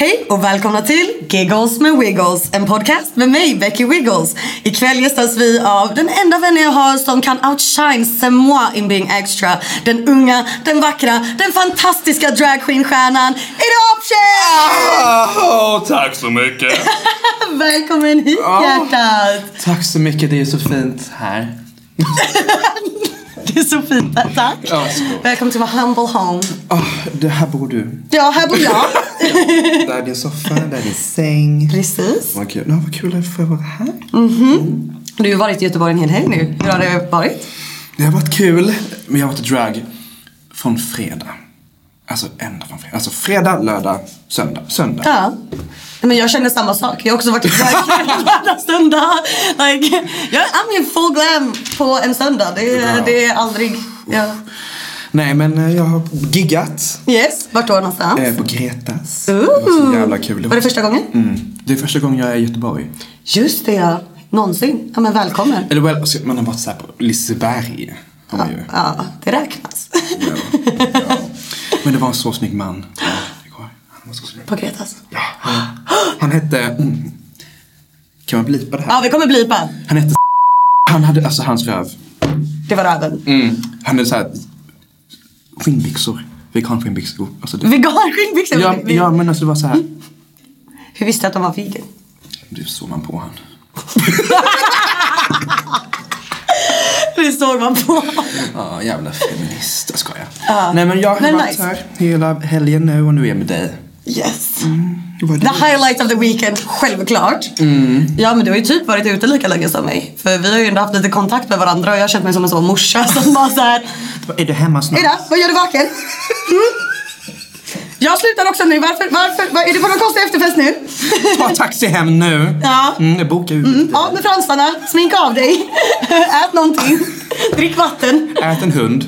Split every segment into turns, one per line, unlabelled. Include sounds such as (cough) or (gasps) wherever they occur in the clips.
Hej och välkomna till Giggles med Wiggles, en podcast med mig, Becky Wiggles. Ikväll gästas vi av den enda vännen jag har som kan outshine c'est moi in being extra. Den unga, den vackra, den fantastiska dragqueen-stjärnan Adoption!
Åh, tack så mycket. (laughs)
Välkommen hit
Ah.
hjärtat!
tack så mycket, det är så fint här. (laughs)
Det är så fint tack.
Ja.
Välkommen till my humble home.
Oh, det här bor du.
Ja, här bor jag. (laughs)
Där är din soffa, där är din säng.
Precis.
Vad kul, ja, vad kul att få vara här.
Du har ju varit i Göteborg en hel helg nu. Hur har det varit?
Det har varit kul, men jag har varit drag från fredag. Alltså ända från fredag. Alltså fredag, lördag, söndag. Söndag.
Ja. Men jag känner samma sak. Jag har också varit varje (laughs) söndag. Like, jag, I'm in full glam på en söndag. Det, är-
Bra.
det är aldrig... Ja.
Nej, men eh, jag har giggat
Yes, vart då någonstans?
eh, på Gretas. Det var så jävla kul.
Var det första gången?
Mm. Det är första gången jag är i Göteborg.
Just det ja. Någonsin. Ja men välkommen.
Eller well, alltså, man har varit såhär på Liseberg. Ju.
Ja, det räknas.
Ja. Ja. Men det var en så snygg man (gasps) igår. Han var så snygg.
På Gretas.
Ja. (gasps) Han, hette... Mm, kan man blipa det här?
Ja, vi kommer blipa.
Han hette Han hade, alltså hans röv.
Det var röven.
Mm. Han hade såhär skinnbyxor. Veganskinnbyxor. Alltså det,
Veganskinnbyxor.
ja,
Vi-
ja men alltså det var så här.
Hur visste du att de var vegan?
Det såg man på han. (laughs)
Det såg man på.
Ja, jävla feminist. Jag skojar. Nej men jag har varit
nice.
här hela helgen nu och nu är jag med dig.
Yes.
Det?
The highlight of the weekend, självklart. Ja men du har ju typ varit ute lika länge som mig. För vi har ju ändå haft lite kontakt med varandra och jag har känt mig som en sån morsa som bara såhär
Är du hemma snart?
Ida, vad gör du vaken? Mm? (laughs) Jag slutar också nu. Varför? Varför? Var- Är du på någon konstig efterfest nu?
Ta taxi hem nu. (laughs)
Ja.
Mm, jag bokar ut.
Mm, av med fransarna, sminka av dig, (laughs) ät någonting, drick vatten.
Ät en hund.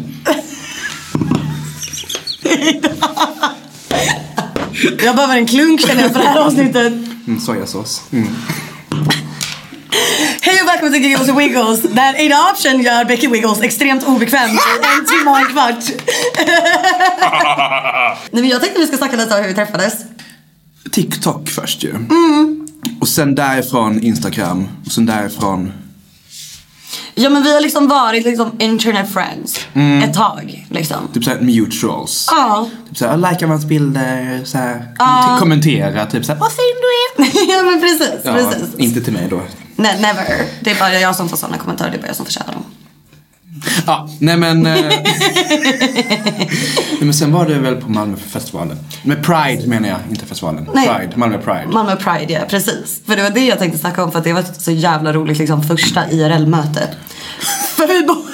Jag behöver en klunk känner jag för det här avsnittet.
Mm, sojasås. Mm.
Hej och välkommen till Giggles och Wiggles där Ada Option gör Becky Wiggles extremt obekväm i en timme och en kvart. (laughs) Nej, men jag tänkte vi ska snacka lite om hur vi träffades.
TikTok först ju. Och sen därifrån Instagram. Och sen därifrån...
Ja men vi har liksom varit liksom internet friends ett tag liksom.
Typ såhär mutuals.
Ja.
Typ såhär, likea varandras bilder, såhär, ja. kommentera, typ såhär, vad fin du är. (laughs)
ja men precis,
Ja,
precis.
inte till mig då.
Ne- never. Det är bara jag som får sådana kommentarer, det är bara jag som förtjänar dem.
Ja, nej men... eh, (laughs) nej, men sen var det väl på Malmöfestivalen. Med Pride menar jag, inte festivalen.
Nej.
Pride, Malmö Pride.
Malmö Pride, ja precis. För det var det jag tänkte snacka om för att det var så jävla roligt liksom första IRL-möte. (laughs) för vi bo-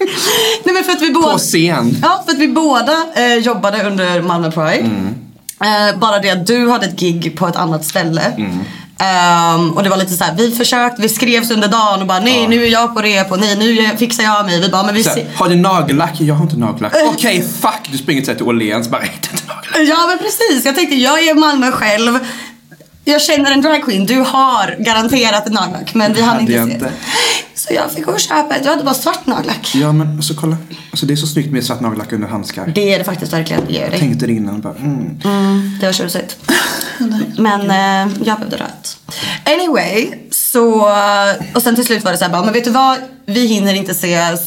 (laughs) Nej men för att vi båda...
På scen.
Ja, för att vi båda eh, jobbade under Malmö Pride.
Mm.
Eh, bara det att du hade ett gig på ett annat ställe. Ehm, och det var lite så här, vi försökte, vi skrevs under dagen och bara nej nu är jag på rep och nej nu fixar jag mig. Vi bara men vi
här, har du nagellack? Jag har inte nagellack. Okej, fuck. Du springer till Åhléns bara, inte nagellack.
Ja men precis, jag tänkte jag är i Malmö själv. Jag känner en dragqueen, du har garanterat en nagellack men vi hann inte se.
inte.
Så jag fick gå och köpa ett, jag hade bara svart nagellack.
Ja men så kolla. Alltså det är så snyggt med svart nagellack under handskar.
Det är det faktiskt verkligen, det gör det.
Tänkte det innan bara, mm.
Det var tjusigt. (laughs) Men eh, jag behövde rött. Anyway, så... Och sen till slut var det så här bara, men vet du vad? Vi hinner inte ses.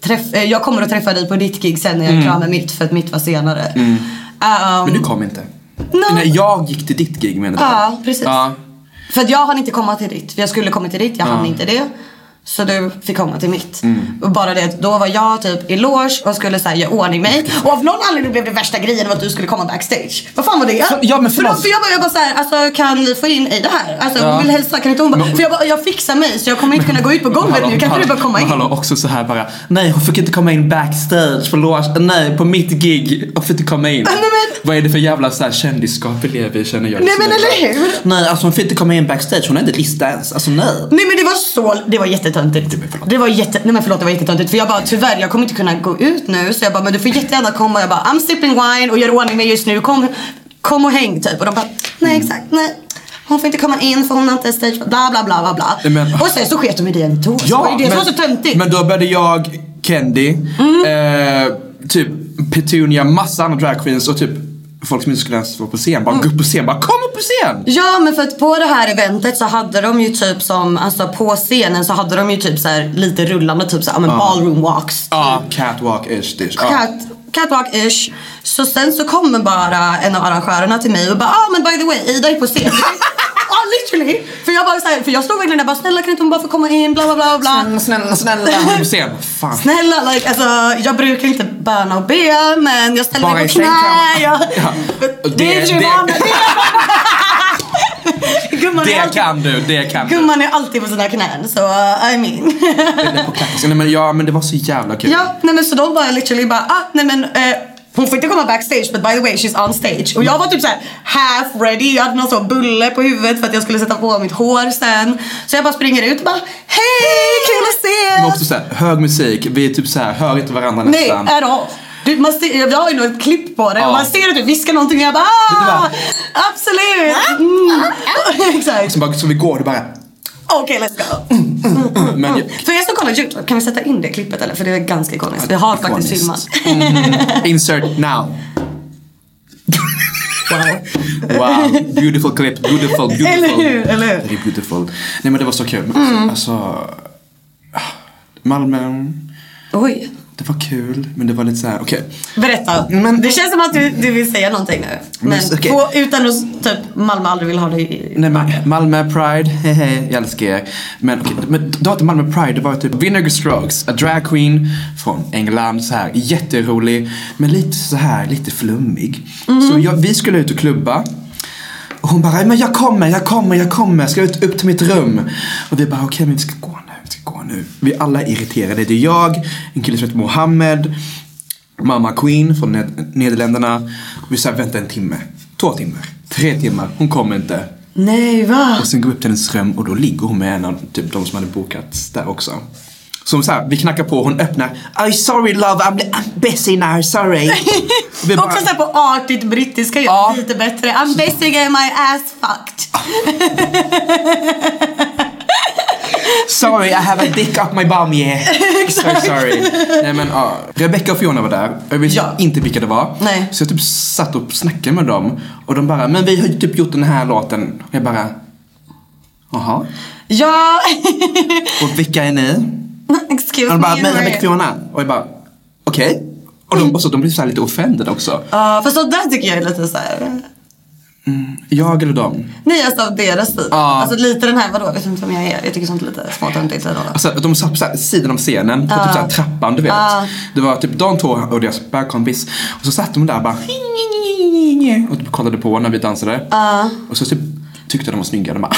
Träff, eh, jag kommer att träffa dig på ditt gig sen när jag klar med mitt, för att mitt var senare. Um,
Men du kom inte.
No.
Nej, jag gick till ditt gig menar du?
Ja, precis.
Ja.
För att jag hann inte komma till ditt. Jag skulle komma till ditt, jag hann inte det. Så du fick komma till mitt.
Mm.
Och bara det då var jag typ i loge och skulle säga göra ordning mig. Och av någon anledning blev det värsta grejen att du skulle komma backstage. Vad fan var det?
För- ja, men
för,
förlåt.
då, för jag bara, jag bara såhär, alltså kan vi få in i det här? Alltså hon vill hälsa, kan inte hon bara, för jag bara, jag fixar mig så jag kommer inte kunna gå ut på golvet nu. Kan inte du bara komma in?
Men hallå, också så här bara. Nej, hon fick inte komma in backstage på loge. Nej, på mitt gig. Hon fick inte komma in.
Nej, men-
Vad är det för jävla så här kändisskap vi lever i känner jag.
Nej, men eller hur?
Nej, alltså hon fick inte komma in backstage. Hon har inte lista ens. Alltså nej.
Nej men det var så, det var jättetöntigt. Det var jätte, nej men förlåt det var jättetöntigt för jag bara tyvärr jag kommer inte kunna gå ut nu så jag bara men du får jättegärna komma jag bara I'm sipping wine och gör ordning mig just nu kom, kom och häng typ och de bara nej exakt nej. Hon får inte komma in för hon har inte stage bla bla bla bla bla.
Men-
och sen så sket de i det ändå. var det som var så töntigt.
men då började jag, Candy,
Mm.
eh, typ Petunia, massa andra dragqueens och typ folk som inte skulle ens vara på scen. Bara gå upp på scen, bara kom upp på scen!
Ja men för att på det här eventet så hade de ju typ som, alltså på scenen så hade de ju typ så här lite rullande typ så här, ja men ballroom walks.
Ja, catwalk-ish. dish. Ja.
Cat, catwalk-ish. Så sen så kommer bara en av arrangörerna till mig och bara ah men by the way Ida är på scen. (laughs) Ja literally. För jag bara så här, för jag stod verkligen där bara snälla kan inte hon bara få komma in bla bla bla bla.
Snälla, snälla. På (laughs) scen. Fan.
Snälla like alltså jag brukar inte böna och be men jag ställer
Bara
mig på knä. (laughs) Jag,
Ja.
Det är
det- det-. (laughs)
Gumman
Det
alltid-
kan du, det kan du.
Gumman är alltid på sina knän så uh, I mean.
Nej, men, ja, men det var så jävla kul.
Ja, nej men så de bara literally bara, ah, nej men eh, hon får inte komma backstage but by the way she's on stage. Och jag var typ såhär half ready, jag hade någon sån bulle på huvudet för att jag skulle sätta på mitt hår sen. Så jag bara springer ut och bara, hej kul att
Men
se!
också så här, hög musik, vi är typ så här, hör inte varandra
Nej,
nästan.
at all. Du, man ser, jag har ju nog ett klipp på det
Ja.
och man ser att du viskar någonting och jag bara, ah, absolut! Mm. (laughs) Exakt.
Så, bara, så vi går, det bara...
Okej, let's go.
Men,
För er som kollar YouTube, kan vi sätta in det klippet eller? För det är ganska ikoniskt. Vi har faktiskt filmat.
insert now.
Wow.
Wow, beautiful clip, beautiful, beautiful.
Eller hur, eller hur?
Very beautiful. Nej men det var så kul. Men
Mm.
Alltså, Malmö,
Oj.
Det var kul. Men det var lite så här, okej.
Berätta.
Men-
det känns som att du, du vill säga någonting nu. Men
Men, okej.
på, utan att typ Malmö aldrig vill ha dig i...
Nej men Malmö Pride, hehe, jag älskar er. Men okej, men då hade Malmö Pride, det var typ Vinegar Strokes, a drag queen från England, så här jätterolig. Men lite så här, lite flummig. Så jag, vi skulle ut och klubba. Och hon bara, men jag kommer, jag kommer, jag kommer, ska ut, upp till mitt rum. Och vi bara, okej men vi ska gå nu, vi alla är irriterade. Det är jag, en kille som heter Mohammed, mamma Queen från Ned- Nederländerna. Och vi sa, vänta en timme, två timmar, tre timmar, hon kommer inte.
Nej, va?
Och sen går vi upp till hennes rum och då ligger hon med en av typ, de som hade bokat där också. Så så här, vi knackar på, hon öppnar. Oh sorry love, I'm, I'm busy now, sorry. (laughs) Och vi bara,
Också såhär på artigt brittiska gör
Ja.
lite bättre. I'm basically my ass fucked. (laughs)
sorry I have a dick up my bum yeah. (laughs) so sorry. Nej men ja, Rebecca och Fiona var där. Jag visste
Ja.
inte vilka det var.
Nej.
Så jag typ satt och snackade med dem. Och de bara, men vi har ju typ gjort den här låten. Och jag bara, jaha.
Ja,
Och vilka är ni? (laughs)
excuse
Och de bara,
me.
men. Rebecca och Fiona. Och jag bara, okej. Och de, och så, de blev så här lite offended också.
Ja, fast sånt där tycker jag är lite såhär.
Jag eller dem?
Nej, alltså deras stil.
Ja.
Alltså lite den här, vadå, vet du inte vem jag är? Jag tycker sånt är lite småtöntigt.
Alltså, de satt på så här sidan av scenen, på typ så här trappan du vet.
Ja.
Det var typ de två och deras bögkompis. Och så satt de där bara och typ kollade på när vi dansade. Och så typ tyckte de var snygga. De bara,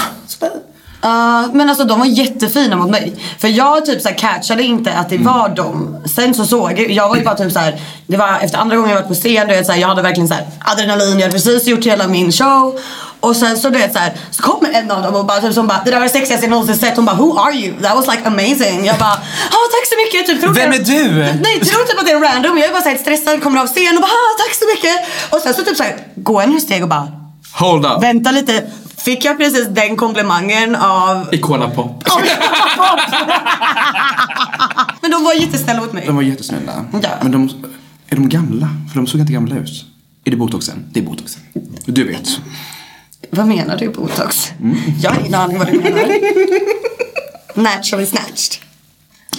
"Ah, så-
Ja, men alltså de var jättefina mot mig. För jag typ så här catchade inte att det var dem. Sen så såg jag, jag var ju bara typ så här. Det var efter andra gången jag varit på scen, du vet, så här, jag hade verkligen så här adrenalin, jag hade precis gjort hela min show. Och sen så du vet så, här, så kommer en av dem och bara, typ, som bara det där var det sexigaste jag någonsin sett. Hon bara who are you? That was like amazing. Jag bara ah tack så mycket. Typ, tror
Vem
jag-
är du?
Nej tror typ att det är random. Jag är bara så här stressad, kommer av scen och bara ah, tack så mycket. Och sen så typ så här, går några steg och bara
Hold up.
vänta lite. Fick jag precis den komplimangen av
Icona Pop.
Men de var jättesnälla mot mig.
De var jättesnälla.
Ja.
Men de, är de gamla? För de såg inte gamla ut. Är det botoxen? Det är botoxen. Du vet.
Vad menar du botox?
Mm.
Jag har ingen aning vad du menar. Naturally snatched.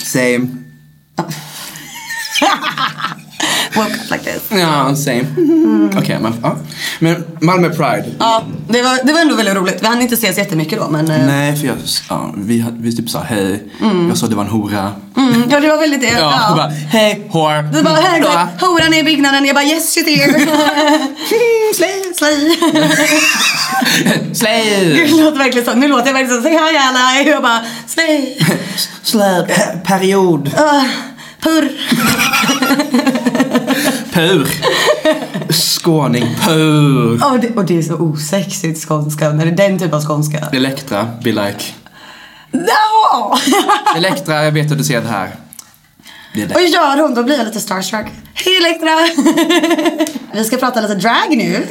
Same. (laughs)
Woke up like this.
Ja, same. Okej, men, ja. men Malmö Pride.
Ja, det var, det var ändå väldigt roligt. Vi hann inte ses jättemycket då men... eh,
Nej, för jag, ja, vi, vi typ sa hej. Jag sa det var en hora.
Mm, ja det var väldigt det.
Ja,
Ja.
bara, hej, hår.
Du bara, här går horan är i byggnaden. Jag bara, yes she's here. (laughs) (laughs) Slay, slay. (laughs)
Slay!
Det låter verkligen så. Nu låter jag verkligen så. Säg hi alla. Jag bara, slay.
Slay. Period.
Uh, purr.
Pur. Skåning. Pur.
Oh, det, och det är så osexigt skånska. När det är den typen av skånska.
Elektra, be like.
No!
Elektra, jag vet att du ser det här. Det
Och gör hon, då blir jag lite starstruck. Hej Elektra! Vi ska prata lite drag nu.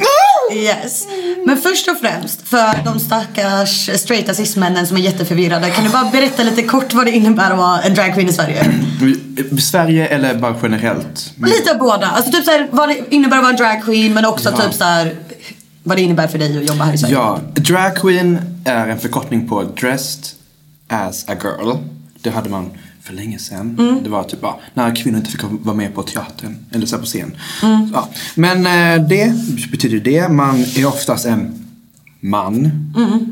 Yes. Men först och främst, för de stackars straighta cis-männen som är jätteförvirrade. Kan du bara berätta lite kort vad det innebär att vara en dragqueen i Sverige? (clears throat)
Sverige eller bara generellt?
Lite av båda. Alltså typ såhär, vad det innebär att vara en dragqueen men också
Ja.
typ såhär vad det innebär för dig att jobba här i Sverige.
Ja, drag queen är en förkortning på dressed as a girl. Det hade man för länge sedan. Det var typ bara när kvinnor inte fick vara med på teatern eller så på scen. Ja. Men eh, det betyder det. Man är oftast en man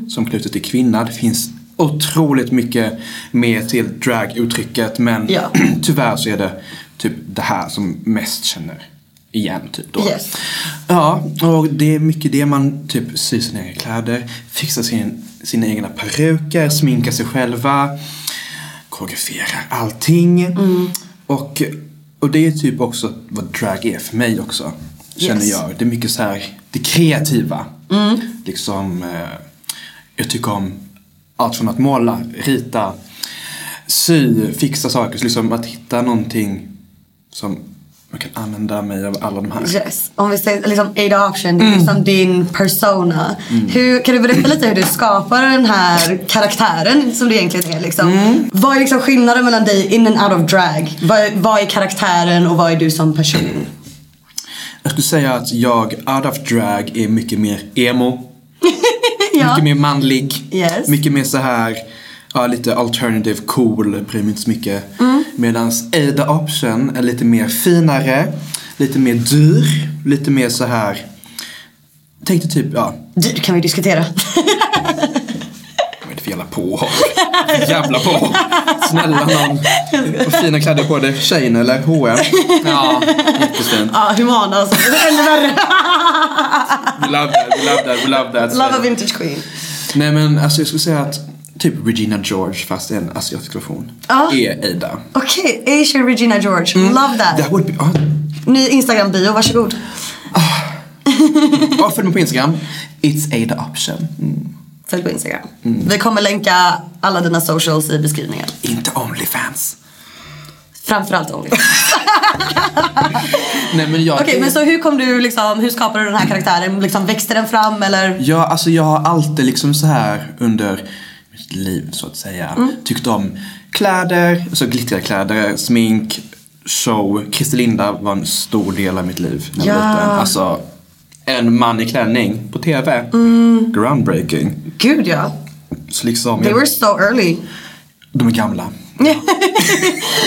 som klär ut sig till kvinna. Det finns otroligt mycket mer till draguttrycket men
Ja. (clears throat)
tyvärr så är det typ det här som mest känner igen. Typ då.
Yes.
Ja, och det är mycket det man typ syr sina egna kläder, fixar sin, sina egna peruker, sminkar sig själva, koreograferar allting. Och, och det är typ också vad drag är för mig också. Känner
Yes.
jag. Det är mycket så här, det kreativa. Liksom, eh, jag tycker om allt från att måla, rita, sy, fixa saker. Så liksom att hitta någonting som man kan använda mig av alla de här.
Yes. Om vi säger liksom Ada Option, det är liksom din persona. Hur, kan du berätta lite hur du skapar den här karaktären som du egentligen är? Liksom? Vad är liksom skillnaden mellan dig in and out of drag? Vad, är- vad är karaktären och vad är du som person?
Jag skulle säga att jag out of drag är mycket mer emo. (laughs)
Ja.
Mycket mer manlig.
Yes.
Mycket mer så här, ja, lite alternative cool, bryr mig inte så mycket.
Mm.
Medan Ada Option är lite mer finare, lite mer dyr, lite mer så här. Tänk dig typ, ja,
Dyr kan vi diskutera.
vad är det för jävla påhopp? Jävla påhopp. Snälla någon. Vad fina kläder på dig. Tjejen eller H&M? (laughs) Ja, jättefint.
ja, Humana alltså. Ännu värre.
We love that, we love that, we love that.
Love a vintage queen.
Nej men alltså jag skulle säga att typ Regina George fast en asiatisk version
Ja.
är Ada.
Okej, Asian Regina George. Love that.
That would be, ja,
Ny Instagram-bio, varsågod. (laughs)
ja, följ mig på Instagram. It's Ada Option. Mm.
Följ på Instagram. Vi kommer länka alla dina socials i beskrivningen.
Inte Onlyfans.
Framförallt Only. (laughs)
Nej men jag
Okej, men så hur kom du liksom, hur skapade du den här karaktären? Liksom växte den fram eller?
Ja, alltså jag har alltid liksom så här under liv så att säga
Mm.
tyckt om kläder, alltså glittriga kläder, smink, show. Christer Linda var en stor del av mitt liv när jag var
Ja.
liten. Alltså en man i klänning på TV.
Mm.
Groundbreaking.
Gud ja.
Så liksom,
They
jag,
were so early.
de är gamla. (laughs)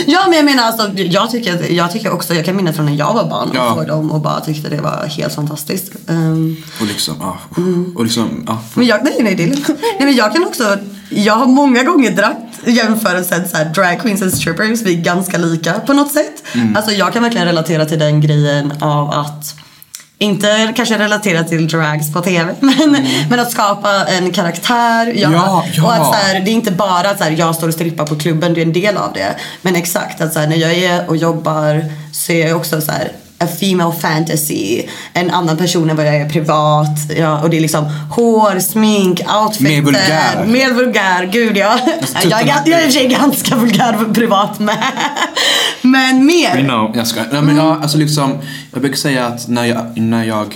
ja men jag menar alltså, jag tycker, jag tycker också, jag kan minnas från när jag var barn och
Ja.
såg dem och bara tyckte det var helt fantastiskt. Ehm,
Och liksom, ja.
Mm.
Och liksom, ja.
men jag, nej nej det är. Nej men jag kan också, jag har många gånger dratt jämförelsen så här, drag queens and strippers, vi är ganska lika på något sätt.
Mm.
Alltså jag kan verkligen relatera till den grejen av att inte kanske relatera till drags på TV (laughs) men, men att skapa en karaktär.
Mm. Ja, ja.
Och att så här, det är inte bara att så här, jag står och strippar på klubben, det är en del av det. Men exakt att så här, när jag är och jobbar så är jag också så här a female fantasy. En annan person än vad jag är privat. Ja, och det är liksom hår, smink, outfiter.
Mer vulgär.
Mer vulgär, gud ja. Jag är, ga- jag är i och för sig ganska vulgär privat med. (laughs) Men mer.
You know, jag ska. Nej, men jag, alltså liksom, jag brukar säga att när jag, när jag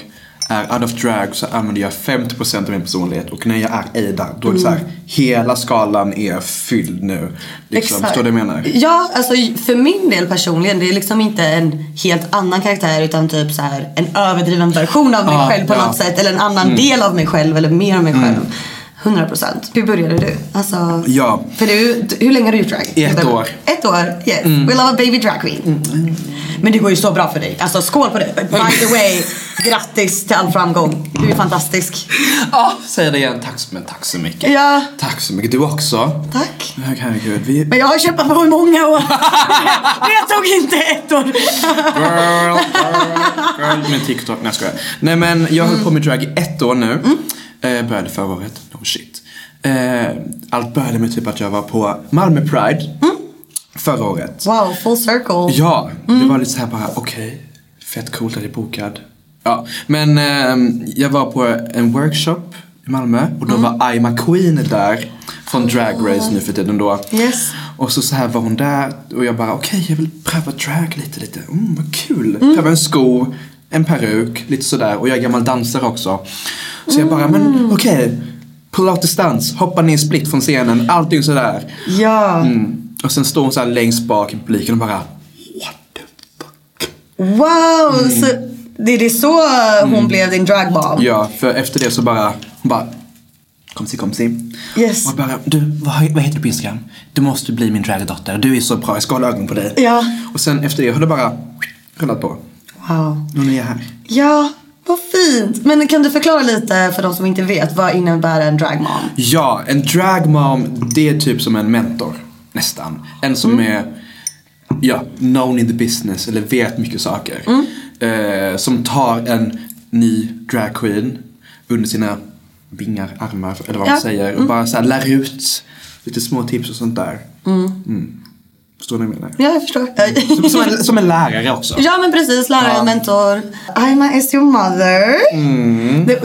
är out of drag så använder jag 50% av min personlighet och när jag är där då är det så här, hela skalan är fylld nu. Liksom, förstår du vad jag menar?
Ja, alltså för min del personligen, det är liksom inte en helt annan karaktär utan typ så här en överdriven version av mig
Ja,
själv på
ja. Mm.
något sätt. Eller en annan del av mig själv eller mer av mig själv. 100%. Hur började du? Alltså,
Ja.
För du, hur länge har du gjort drag?
I ett år. Mm.
Ett år, yes. We love a baby drag queen. Men det går ju så bra för dig. Alltså skål på det. By the (laughs) way, grattis till all framgång. Du är fantastisk.
Ja, säg det igen. Tack, men tack så mycket.
Ja,
Tack så mycket. Du också.
tack.
Herregud. Vi...
Men jag har kämpat på i många år. (laughs) det tog inte ett år.
Girl, girl, girl. Med TikTok. Nej jag skojar. Nej men jag har hållit på med drag i ett år nu. Eh, började förra året. No shit. Eh, allt började med typ att jag var på Malmö Pride. Förra året.
Wow, full circle.
Ja, det var lite så här bara okej. fett coolt att jag är bokad. Ja, men ehm, jag var på en workshop i Malmö och då var Aima Queen där. Från Drag Race nu för tiden då.
Yes.
Och så, så här var hon där och jag bara okej jag vill pröva drag lite lite. Mm, vad kul. Pröva en sko, en peruk, lite sådär. Och jag är gammal dansare också. Så jag bara men okej. Pull out the stunts, hoppa ner split från scenen, allting sådär.
Ja.
Mm. Och sen står hon så längst bak i publiken och bara What the fuck?
Wow!
Mm.
Så det är det så hon blev din dragmom?
Ja, för efter det så bara, hon bara Kom si, kom si.
Yes.
Och bara, du, vad, vad heter du på Instagram? Du måste bli min dragdotter. Du är så bra, jag ska hålla ögonen på dig.
Ja.
Och sen efter det har det bara rullat på.
Wow.
Nu är jag här.
Ja, vad fint. Men kan du förklara lite för de som inte vet, vad innebär en dragmom?
Ja, en dragmom, det är typ som en mentor. Nästan. En som är, ja, known in the business, eller vet mycket saker. Eh, som tar en ny dragqueen under sina vingar, armar, eller vad man
Ja.
säger. Och bara så här lär ut lite små tips och sånt där. Mm. Förstår ni vad jag menar?
Ja, jag förstår.
Som, som, en, som en lärare också.
Ja men precis, lärare,
Ja.
mentor. Aima is your mother.
Mm.
Det,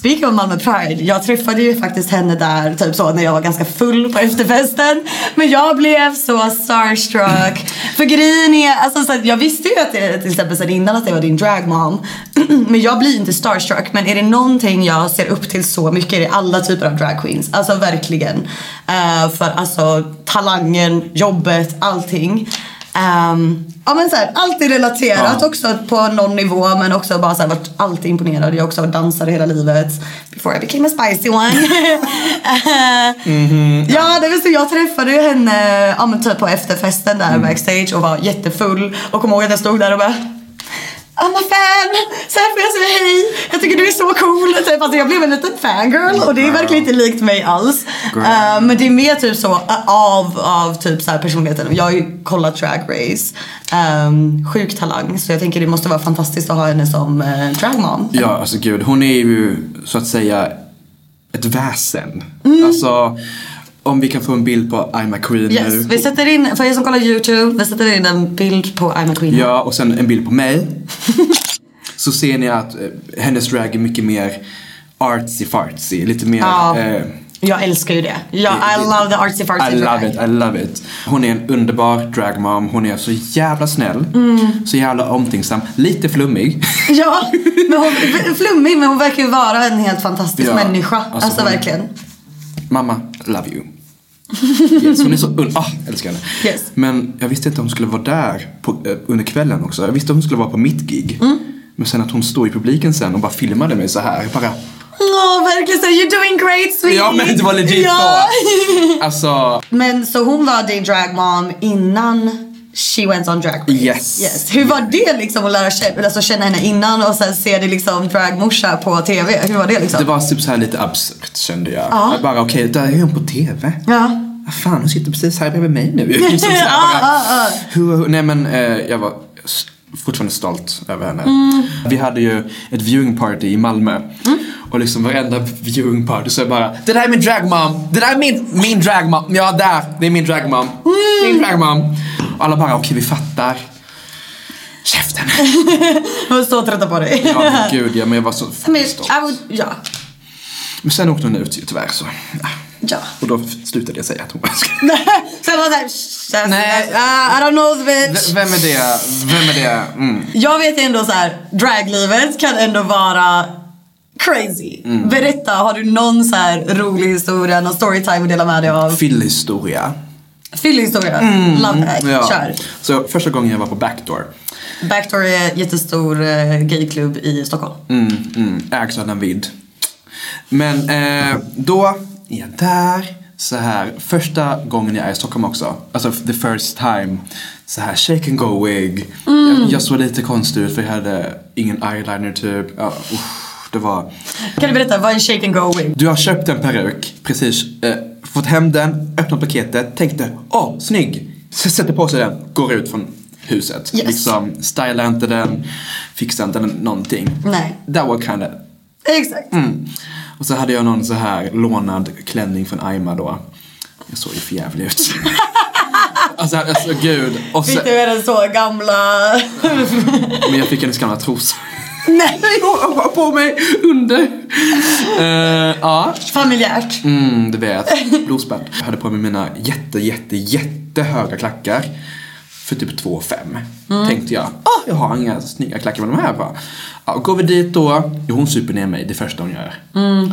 speaking of Malmö Pride, jag träffade ju faktiskt henne där typ så när jag var ganska full på efterfesten. Men jag blev så starstruck. För grejen är, alltså, så att jag visste ju att det till exempel sen innan att det var din dragmom. (clears throat) men jag blir inte starstruck. Men är det någonting jag ser upp till så mycket är det alla typer av drag queens. Alltså verkligen. Uh, för alltså talangen, jobbet, allting. Ehm, ja men så här, alltid relaterat
Ja.
också på någon nivå men också bara så här, varit alltid imponerad. Jag har också varit dansare hela livet. Before I became a spicy one. (laughs) Eh, Ja det vill säga jag träffade henne ja, men typ på efterfesten där backstage och var jättefull. Och kom ihåg att jag stod där och bara I'm! Så här får jag säga hej! Jag tycker du är så cool! Typ, alltså jag blev en liten fangirl och det är verkligen inte likt mig alls. Eh, men det är mer typ så uh, av, av typ så här personligheten. Jag har ju kollat Drag Race. Um, sjuk talang. Så jag tänker det måste vara fantastiskt att ha henne som uh, dragmom.
Ja, alltså gud. Hon är ju så att säga ett väsen. Alltså, om vi kan få en bild på I'm a Queen
Yes,
nu.
vi sätter in, för er som kollar YouTube, vi sätter in en bild på I'm a Queen.
Ja, och sen en bild på mig. (laughs) så ser ni att eh, hennes drag är mycket mer artsy fartsy. Lite mer...
Ja.
Eh,
Jag älskar ju det. Ja, I love the artsy fartsy
I
drag.
love it, I love it. Hon är en underbar dragmom. Hon är så jävla snäll.
Mm.
Så jävla omtänksam. Lite flummig. (laughs)
Ja, men hon, (laughs) flummig men hon verkar ju vara en helt fantastisk
Ja,
människa.
alltså
Alltså, verkligen.
Mamma, love you. Yes, hon är så un- ah, älskar henne.
Yes.
Men jag visste inte att hon skulle vara där på, eh, under kvällen också. Jag visste att hon skulle vara på mitt gig.
Mm.
Men sen att hon står i publiken sen och bara filmade mig så här. Bara,
Åh, verkligen så you're doing great sweetie.
ja men det var legit
ja.
så. Alltså,
Men så hon var din dragmom innan she went on drag race?
Yes.
yes. Hur var det liksom att lära känna, alltså känna henne innan och sen se dig liksom dragmorsa på TV? Hur var det liksom?
det var typ så här lite absurt kände jag.
Ja.
Jag bara, okej, där är hon på TV.
Ja.
Vad fan, hon sitter precis här bredvid mig nu. Liksom (laughs) så här, bara, hur, hur, nej men eh, jag var fortfarande stolt över henne.
Mm.
Vi hade ju ett viewing party i Malmö. Och liksom varenda viewing party så jag bara Det där är min dragmom! Det där är min, min dragmom! Ja där! Det är min dragmom!
Mm.
Min dragmom! Alla bara okej vi fattar. Käften! (laughs)
Jag var så trötta på dig.
Ja men gud ja, men jag var så
Men, would, ja.
Men sen åkte hon ut ju tyvärr så. Ja.
Ja.
Och då slutade jag säga att hon var (laughs)
Sen var det såhär,
Nej.
uh, I don't know bitch.
Vem är det? Vem är det? Mm.
Jag vet ändå så här, draglivet kan ändå vara crazy.
Mm.
Berätta, har du någon så här rolig historia, någon storytime att dela med dig av?
Fyllhistoria.
Fyllhistoria, love that.
Mm. Ja.
Kör.
Så första gången jag var på Backdoor.
Backdoor är en jättestor eh, gayklubb i Stockholm.
Mm, mm, ägs av Navid. Men eh, då är jag där. Så här, första gången jag är i Stockholm också. Alltså the first time. Så här shake and go wig. Jag, jag såg lite konstig ut för jag hade ingen eyeliner typ. Ja, usch, det var...
Kan du berätta, vad är en shake and go wig?
Du har köpt en peruk, precis. Eh, fått hem den, öppnat paketet, tänkte åh, snygg. S- Sätter på sig den, går ut från huset.
Yes.
Liksom, stylar inte den, fixar inte den, någonting.
Nej.
That was kinda
Exakt.
Mm. Och så hade jag någon så här lånad klänning från Aima då. Jag såg ju förjävlig ut. (laughs) alltså, alltså gud. Och
Fick
sen,
du den så gamla...
men jag fick hennes gamla trosor.
Nej.
Jag har på mig under. Eh, ja.
Familjärt.
Mm, du vet. Blodspänd. Jag hade på mig mina jätte, jätte, jättehöga klackar. För typ 2,5. Tänkte jag. Åh, jag har inga snygga klackar med de här på. Ja, går vi dit då. Jo, hon super ner mig det första hon gör.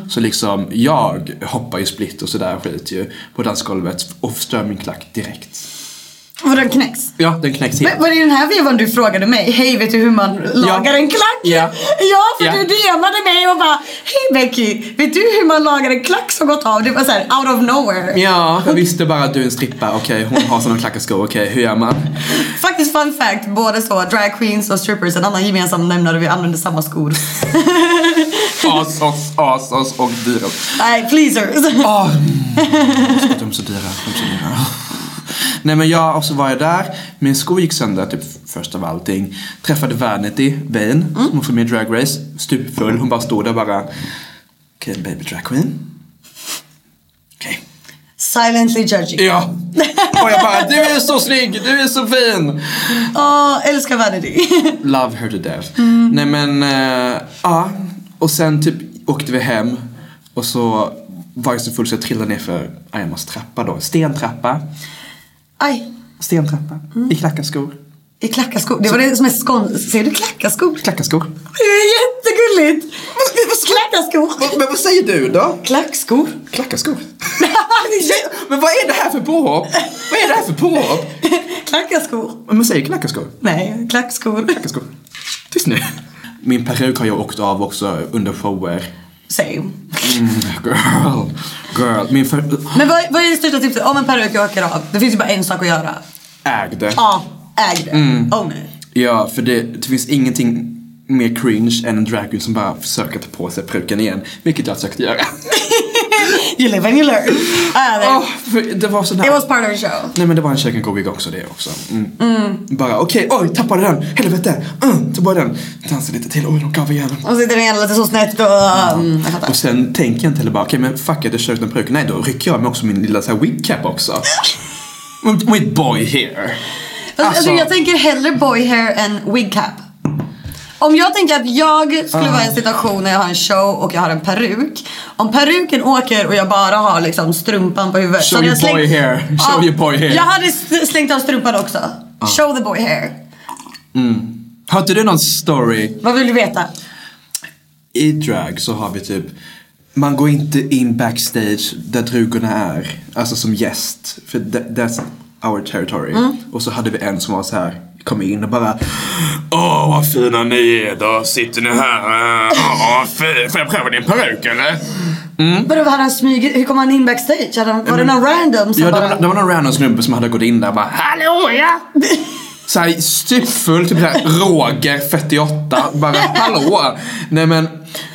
Så liksom, jag hoppar ju split och sådär skit ju. På dansgolvet och förstör min klack direkt.
Och den knäcks.
Ja, den knäcks helt.
Men var det i den här vevan du frågade mig, hej vet du hur man lagar en klack?
Ja.
Ja, för
Ja.
du DMade mig och bara, hej Becky, vet du hur man lagar en klack som gått av? Det var såhär out of nowhere.
Ja, jag visste bara att du är en strippa. Okej, hon har såna klackarskor. Okej, hur gör man?
Faktiskt fun fact, både så drag queens och strippers, en annan gemensam nämnare, vi använder samma skor. (laughs)
As, as, as, as och dyra.
Nej, pleasers.
Åh, (laughs) de är så dyra. De är så dyra. Nej men jag, och så var jag där, min sko gick sönder typ först av allting. Träffade Vanity, Vane, som var med i Drag Race. Stupfull, hon bara stod där bara. Okej, baby drag queen. Okej.
Silently judging.
Ja. (laughs) Och jag bara, du är så snygg, du är så fin.
Åh, älskar Vanity. (laughs)
Love her to death. Nej men, eh, ja. Och sen typ åkte vi hem. Och så var jag så full så jag trillade ner för Ayamas trappa då. Stentrappa.
Aj,
Stentrappa. I klackarskor.
i klackarskor. Det var det som är skån... Ser du klackarskor?
Klackarskor.
Det är jättegulligt. Klackarskor.
Men vad säger du då?
Klackskor.
Klackarskor. (laughs) men vad är det här för påhopp? Vad är det här för påhopp?
Klackarskor.
Men man säger klackarskor.
Nej, klackskor.
Klackarskor. Tyst nu. Min peruk har jag åkt av också under shower.
Same.
Mm, girl. Girl. Min för...
Men vad, vad är det största tipset? Om en peruk åker av. Det finns ju bara en sak att göra.
Ägde.
Ja, äg det. Own it.
Ja, för det, det finns ingenting mer cringe än en dragqueen som bara försöker ta på sig peruken igen. Vilket jag försökte göra. (laughs)
You live and you learn.
Åh, för det var sån här...
It was part of the show.
Nej men det var en wig också det också. Mm. Bara okej, oj tappade den, helvete, mm, tog bort den. Dansa lite till, oj de gav igen.
Och sitter den ena lite så snett och... Mm.
Och sen tänker jag inte heller bara, okej men fuck it, jag kör den peruken. Nej då rycker jag med också min lilla så här wig cap också. With- boy hair.
Fast, alltså, jag tänker hellre boy hair än wig cap. Om jag tänker att jag skulle vara i en situation när jag har en show och jag har en peruk. Om peruken åker och jag bara har liksom strumpan på huvudet.
Show your boy hair. Show your boy hair.
Jag hade slängt av strumpan också. Show the boy hair.
Har inte du någon story?
Vad vill du veta?
I drag så har vi typ man går inte in backstage där drugorna är, alltså som gäst. För that, that's our territory. Och så hade vi en som var så här kom in och bara Åh vad fina ni är då, sitter ni här? Åh fint, får jag pröva din peruk eller?
Vadå, hade han smugit? Hur kom han in backstage? Hade han, var det någon random som
Ja, det
bara...
var, det var någon random snubbe som hade gått in där och bara Hallå ja! (laughs) Såhär stupfull, typ såhär Roger 48, bara hallå! Nej men,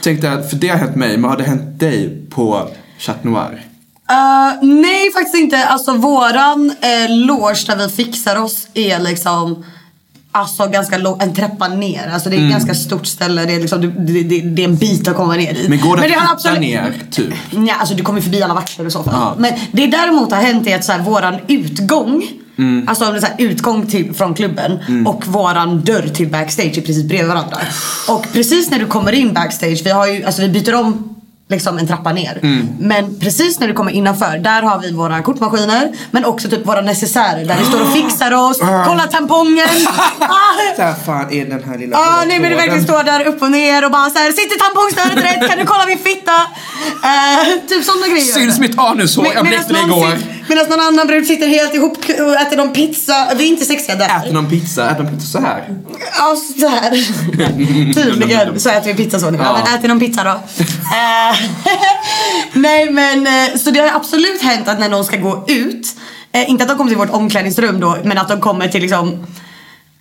tänkte att för det har hänt mig, men har det hänt dig på Chat Noir?
Uh, nej faktiskt inte. Alltså våran uh, loge där vi fixar oss är liksom Alltså ganska lång, en trappa ner. Alltså det är ett ganska stort ställe. Det är, liksom, det, det, det är en bit att komma ner dit.
Men går det att
har
hitta
absolut-
ner, typ?
Nej, alltså du kommer förbi alla vakter i så fall.
Ja.
Men det däremot har hänt är att så här, våran utgång Alltså det är så här, utgång till, från klubben och våran dörr till backstage är precis bredvid varandra. Och precis när du kommer in backstage, vi, har ju, alltså vi byter om liksom en trappa ner. Men precis när du kommer innanför, där har vi våra kortmaskiner men också typ våra necessärer där vi står och (gasps) fixar oss, kollar tampongen. (laughs) Ah,
Där fan är den här lilla blå
nej men
tråden.
verkligen står där upp och ner och bara så här, sitter tampongstöret rätt? Kan du kolla min fitta? Eh, typ sådana grejer.
Syns mitt anushår? Jag bleckte det igår.
sit- Medan någon annan brud sitter helt ihop och äter någon pizza. Vi är inte sexiga där.
Äter någon pizza? Äter någon pizza så här?
Ja, så här. (laughs) Tydligen så äter vi pizza så nu. Ja.
Ja.
men äter någon pizza då. Eh, (laughs) Nej men eh, så det har absolut hänt att när någon ska gå ut. Eh, inte att de kommer till vårt omklädningsrum då men att de kommer till liksom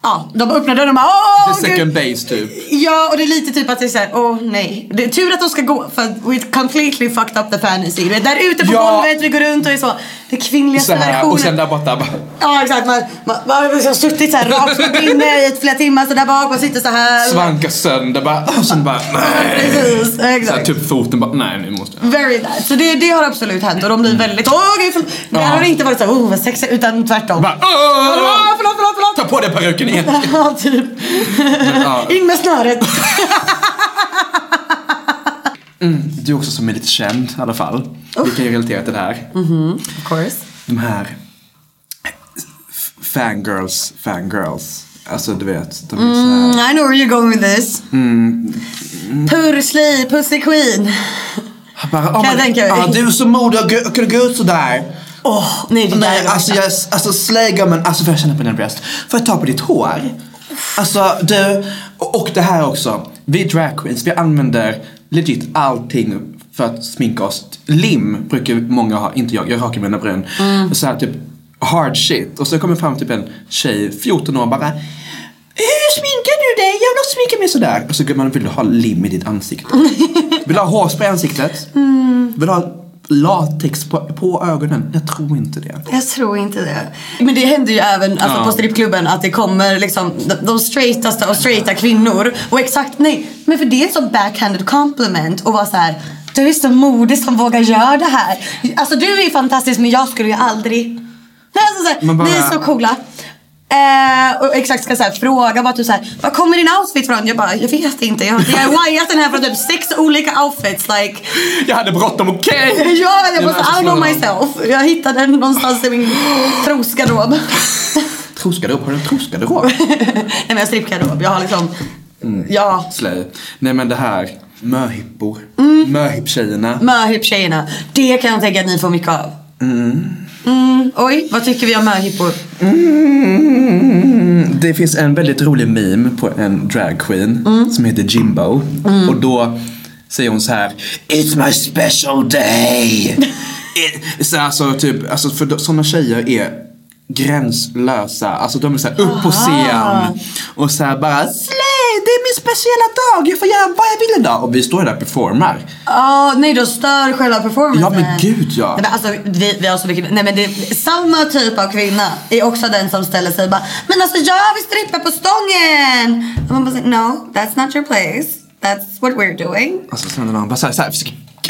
Ja, de öppnar dörren och bara åh
The
gud.
second base typ.
Ja och det är lite typ att det är såhär, åh nej. Det är tur att de ska gå för we completely fucked up the fantasy. Vet, där ute på
Ja.
golvet, vi går runt och är så. Det kvinnligaste
här,
versionen.
och sen där borta bara...
Ja exakt, man, man, man har suttit såhär rakt upp inne i flera timmar så där bak, man sitter så här.
Svankar sönder bara. Och sen bara nej.
Precis,
Så här,
exakt.
typ foten bara nej nu måste jag.
Very that. Så det, det har absolut hänt och de blir väldigt, åh gud. Det
Ja.
har inte varit så, oh vad sexigt, utan tvärtom.
Bara,
Åh, förlåt, förlåt, förlåt.
Ta på dig peruken igen. (laughs)
Ja, typ.
Ja.
In med snöret.
Du också som är lite känd i alla fall. Vi kan ju relatera till det här.
Of course.
De här fangirls, fangirls. Alltså du vet, de är så här.
Mm, I know where you're going with this. Pursli, pussy queen.
Bara, oh,
Kan jag tänka mig.
Ja, du är så modig och kunde gå ut sådär.
Åh, nej det där
Nej,
är
alltså, jag, alltså slägga men alltså får jag känna på din bröst? Får jag ta på ditt hår? Alltså du, och, det här också. Vi drag queens, vi använder legit allting för att sminka oss. Lim brukar många ha, inte jag, jag rakar mina bryn.
Mm.
Så här typ hard shit. Och så kommer fram typ en tjej, 14 år bara hur sminkar du dig? Jag vill också sminka mig sådär. Och så går man vill du ha lim i ditt ansikte? (laughs) Vill du ha hårspray i ansiktet?
Mm.
Vill du ha latex på, på ögonen? Jag tror inte det.
Jag tror inte det. Men det händer ju även alltså,
Ja.
på strippklubben att det kommer liksom de, de straightaste av straighta kvinnor. Och exakt nej, men för det är en sån backhanded compliment och vara så här. Du är så modig som vågar göra det här. Alltså du är fantastisk men jag skulle ju aldrig. Nej, alltså, så här,
bara-
Ni är så coola. Eh, och exakt ska så här, fråga bara typ så här, var kommer din outfit från? Jag bara, jag vet inte. Jag har (laughs) DIYat den här från typ sex olika outfits. Like,
Jag hade bråttom, okej? (laughs)
Ja, jag bara så, I know myself. Jag hittade den någonstans i min (gasps) trosgarderob.
Trosgarderob, har du en trosgarderob? (laughs)
Nej men jag strippgarderob. Jag har liksom, ja.
Slöj. Nej men det här, möhippor.
Mm.
Möhipptjejerna.
Möhipp-tjejerna. Det kan jag tänka att ni får mycket av. Mm. Oj, vad tycker vi om möhippor?
Mm, det finns en väldigt rolig meme på en dragqueen
Mm.
som heter Jimbo. Och då säger hon så här It's my special day. (laughs) It, så alltså, typ, alltså för sådana tjejer är gränslösa. Alltså de är så här upp på scen och så här bara Slay, det är min speciella dag, jag får göra vad jag vill idag. Och vi står där och performar.
Ja, nej då stör själva performancen.
Ja men gud ja.
Nej, men alltså, vi, vi har så mycket, nej men det, samma typ av kvinna är också den som ställer sig och bara Men alltså jag vill strippa på stången! Och man bara säger no, that's not your place. That's what we're doing.
Alltså sen när man bara så här,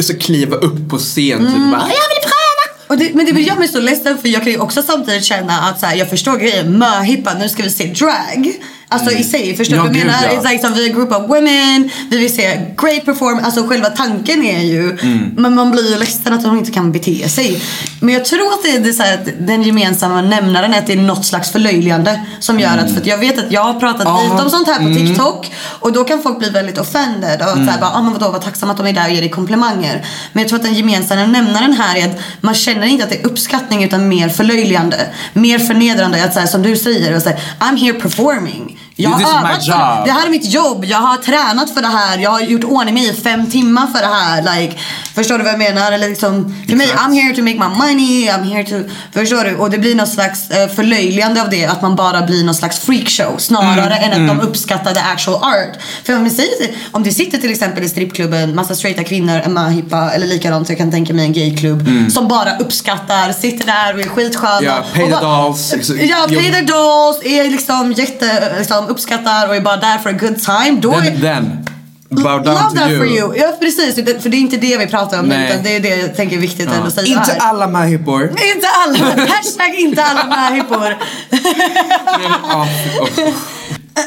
så kliva upp på scen typ
Mm.
bara, jag vill pröva.
Det, men det gör mig så ledsen för jag kan ju också samtidigt känna att så här, jag förstår grejen, möhippa, nu ska vi se drag. Alltså i sig, förstår
Ja,
du vad jag menar?
ja.
It's like som vi är a group of women, vi vill se great performance, alltså själva tanken är ju,
Mm.
men man blir ju ledsen att de inte kan bete sig. Men jag tror att det är, det så här att den gemensamma nämnaren är att det är något slags förlöjligande som gör att, för att jag vet att jag har pratat
Ja.
lite om sånt här på
Mm.
TikTok och då kan folk bli väldigt offended och att så här, bara, ah, men vadå, vad tacksamma att de är där och ger dig komplimanger. Men jag tror att den gemensamma nämnaren här är att man känner inte att det är uppskattning utan mer förlöjligande. Mer förnedrande. Att så här, som du säger, och så här, I'm here performing. Jag har övat för
job.
det här är mitt jobb. Jag har tränat för det här. Jag har gjort ordning mig i fem timmar för det här. Like, förstår du vad jag menar? Eller liksom, för mig. I'm here to make my money. I'm here to... Förstår du? Och det blir någon slags eh, förlöjligande av det. Att man bara blir någon slags freakshow. Snarare
Mm,
än att de uppskattar the actual art. För om, säger, om det sitter till exempel i strippklubben massa straighta kvinnor, en möhippa eller likadant jag kan tänka mig en gayklubb. Som bara uppskattar, sitter där och är skitsköna.
Mm. Ja, pay
och
the dolls.
Ja, pay the dolls. Är liksom jätte, liksom, uppskattar och är bara där för a good time. Då är,
Den, den Bow down
Love
to
that
you.
for you. Ja precis, för det är inte det vi pratar om nu
Nej.
utan det är det jag tänker är viktigt ändå att säga
Inte
här.
alla möhippor.
Inte alla, (laughs) hashtag inte alla möhippor.
Ja, och-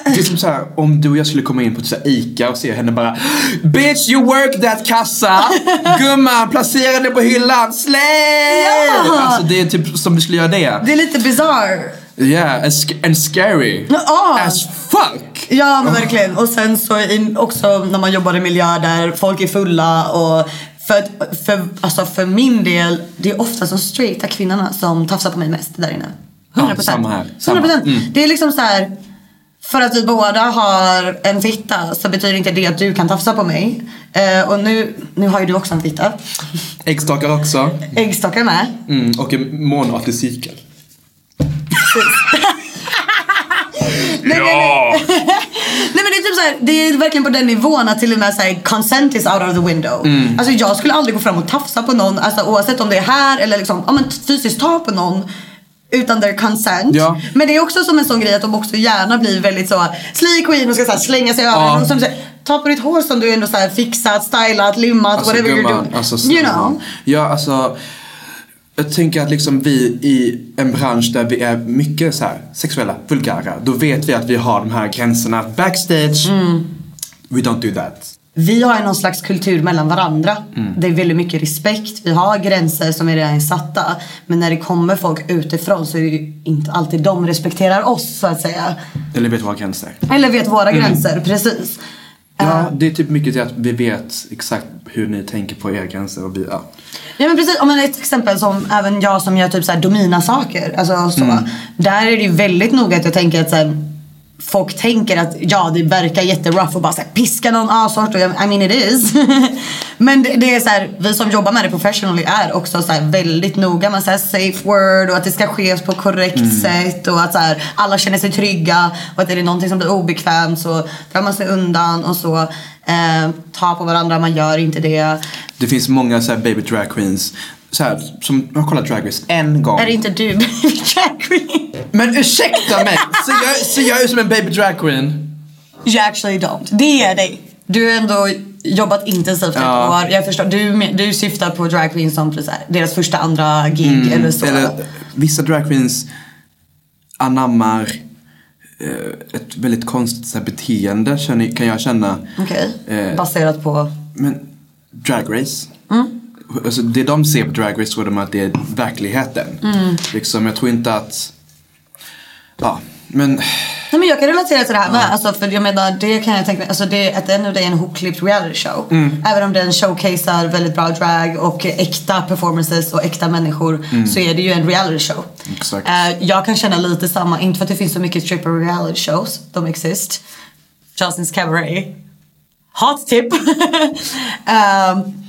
Det är som så här, om du och jag skulle komma in på ett så här Ica och se henne bara Bitch you work that kassa! Gumman, placera det på hyllan! Slay!
Ja.
Alltså det är typ som du skulle göra det.
Det är lite bizarre.
Yeah, and, sc- and scary.
Ja.
As fuck!
Ja men verkligen. Och sen så i, också när man jobbar i miljö där folk är fulla och för, för, alltså för min del, det är ofta de straighta kvinnorna som tafsar på mig mest där inne. 100%.
Ja, samma här. Samma.
100%.
Mm.
Det är liksom så här. För att vi båda har en fitta så betyder inte det att du kan tafsa på mig. Eh, och nu, nu har ju du också en fitta.
Äggstockar också.
Äggstockar med.
Mm, och en månatlig cykel. (laughs)
ja! Nej men det är typ så här, det är verkligen på den nivån att till och med så här, consent is out of the window.
Mm.
Alltså jag skulle aldrig gå fram och tafsa på någon, alltså, oavsett om det är här eller liksom, ja, men fysiskt ta på någon utan their consent.
Ja.
Men det är också som en sån grej att de också gärna blir väldigt så slay queen och ska så här, slänga sig över
Ja.
och som här, Ta på ditt hår som du ändå så här, fixat, stylat, limmat,
Alltså,
whatever you're
gumman,
doing.
Alltså,
you know.
Ja, alltså. Jag tänker att liksom vi i en bransch där vi är mycket så här sexuella, vulgära. Då vet vi att vi har de här gränserna. Backstage,
Mm.
we don't do that.
Vi har ju någon slags kultur mellan varandra.
Mm.
Det är väldigt mycket respekt. Vi har gränser som är redan satta. Men när det kommer folk utifrån så är det ju inte alltid de respekterar oss så att säga.
Eller vet våra gränser.
Eller vet våra gränser, precis.
Ja, det är typ mycket det att vi vet exakt hur ni tänker på era gränser och vi, ja.
Ja men precis, om man ett exempel som även jag som gör typ så här domina-saker. Alltså så. Där är det ju väldigt noga att jag tänker att så här, folk tänker att ja det verkar jätterough och bara så här, piska någon jag, I mean it is. (laughs) men det, det är så här, vi som jobbar med det professionally är också så här, väldigt noga med så här, safe word och att det ska ske på korrekt sätt och att så här, alla känner sig trygga och att är det någonting som blir obekvämt så drar man sig undan och så. Eh, ta på varandra, man gör inte det.
Det finns många så här baby drag queens så här, som har kollat Drag Race en gång.
Är det inte du (laughs) baby drag queen?
Men ursäkta mig! Så jag, så jag är som en baby drag queen?
You actually don't. Det är dig. Du har ändå jobbat intensivt ett
Ja.
år. Jag förstår. Du, du syftar på drag queens som deras första, andra gig eller så.
Mm. Eller vissa drag queens anammar eh, ett väldigt konstigt här, beteende kan jag känna.
Okej.
Eh,
Baserat på...
Men Drag Race.
Mm.
Alltså, det de ser på Drag Race tror de att det är verkligheten.
Mm.
Liksom, jag tror inte att... Ja, men...
Nej, men jag kan relatera till det här med. Alltså, för jag menar, det kan jag tänka mig. Alltså, det att ändå det är en hopklippt reality show.
Mm.
Även om den showcasear väldigt bra drag och äkta performances och äkta människor så är det ju en reality show.
Mm. Exakt.
Eh, jag kan känna lite samma, inte för att det finns så mycket stripper reality shows. De exist. Justin's Cabaret. Hot tip! (laughs) Ehm,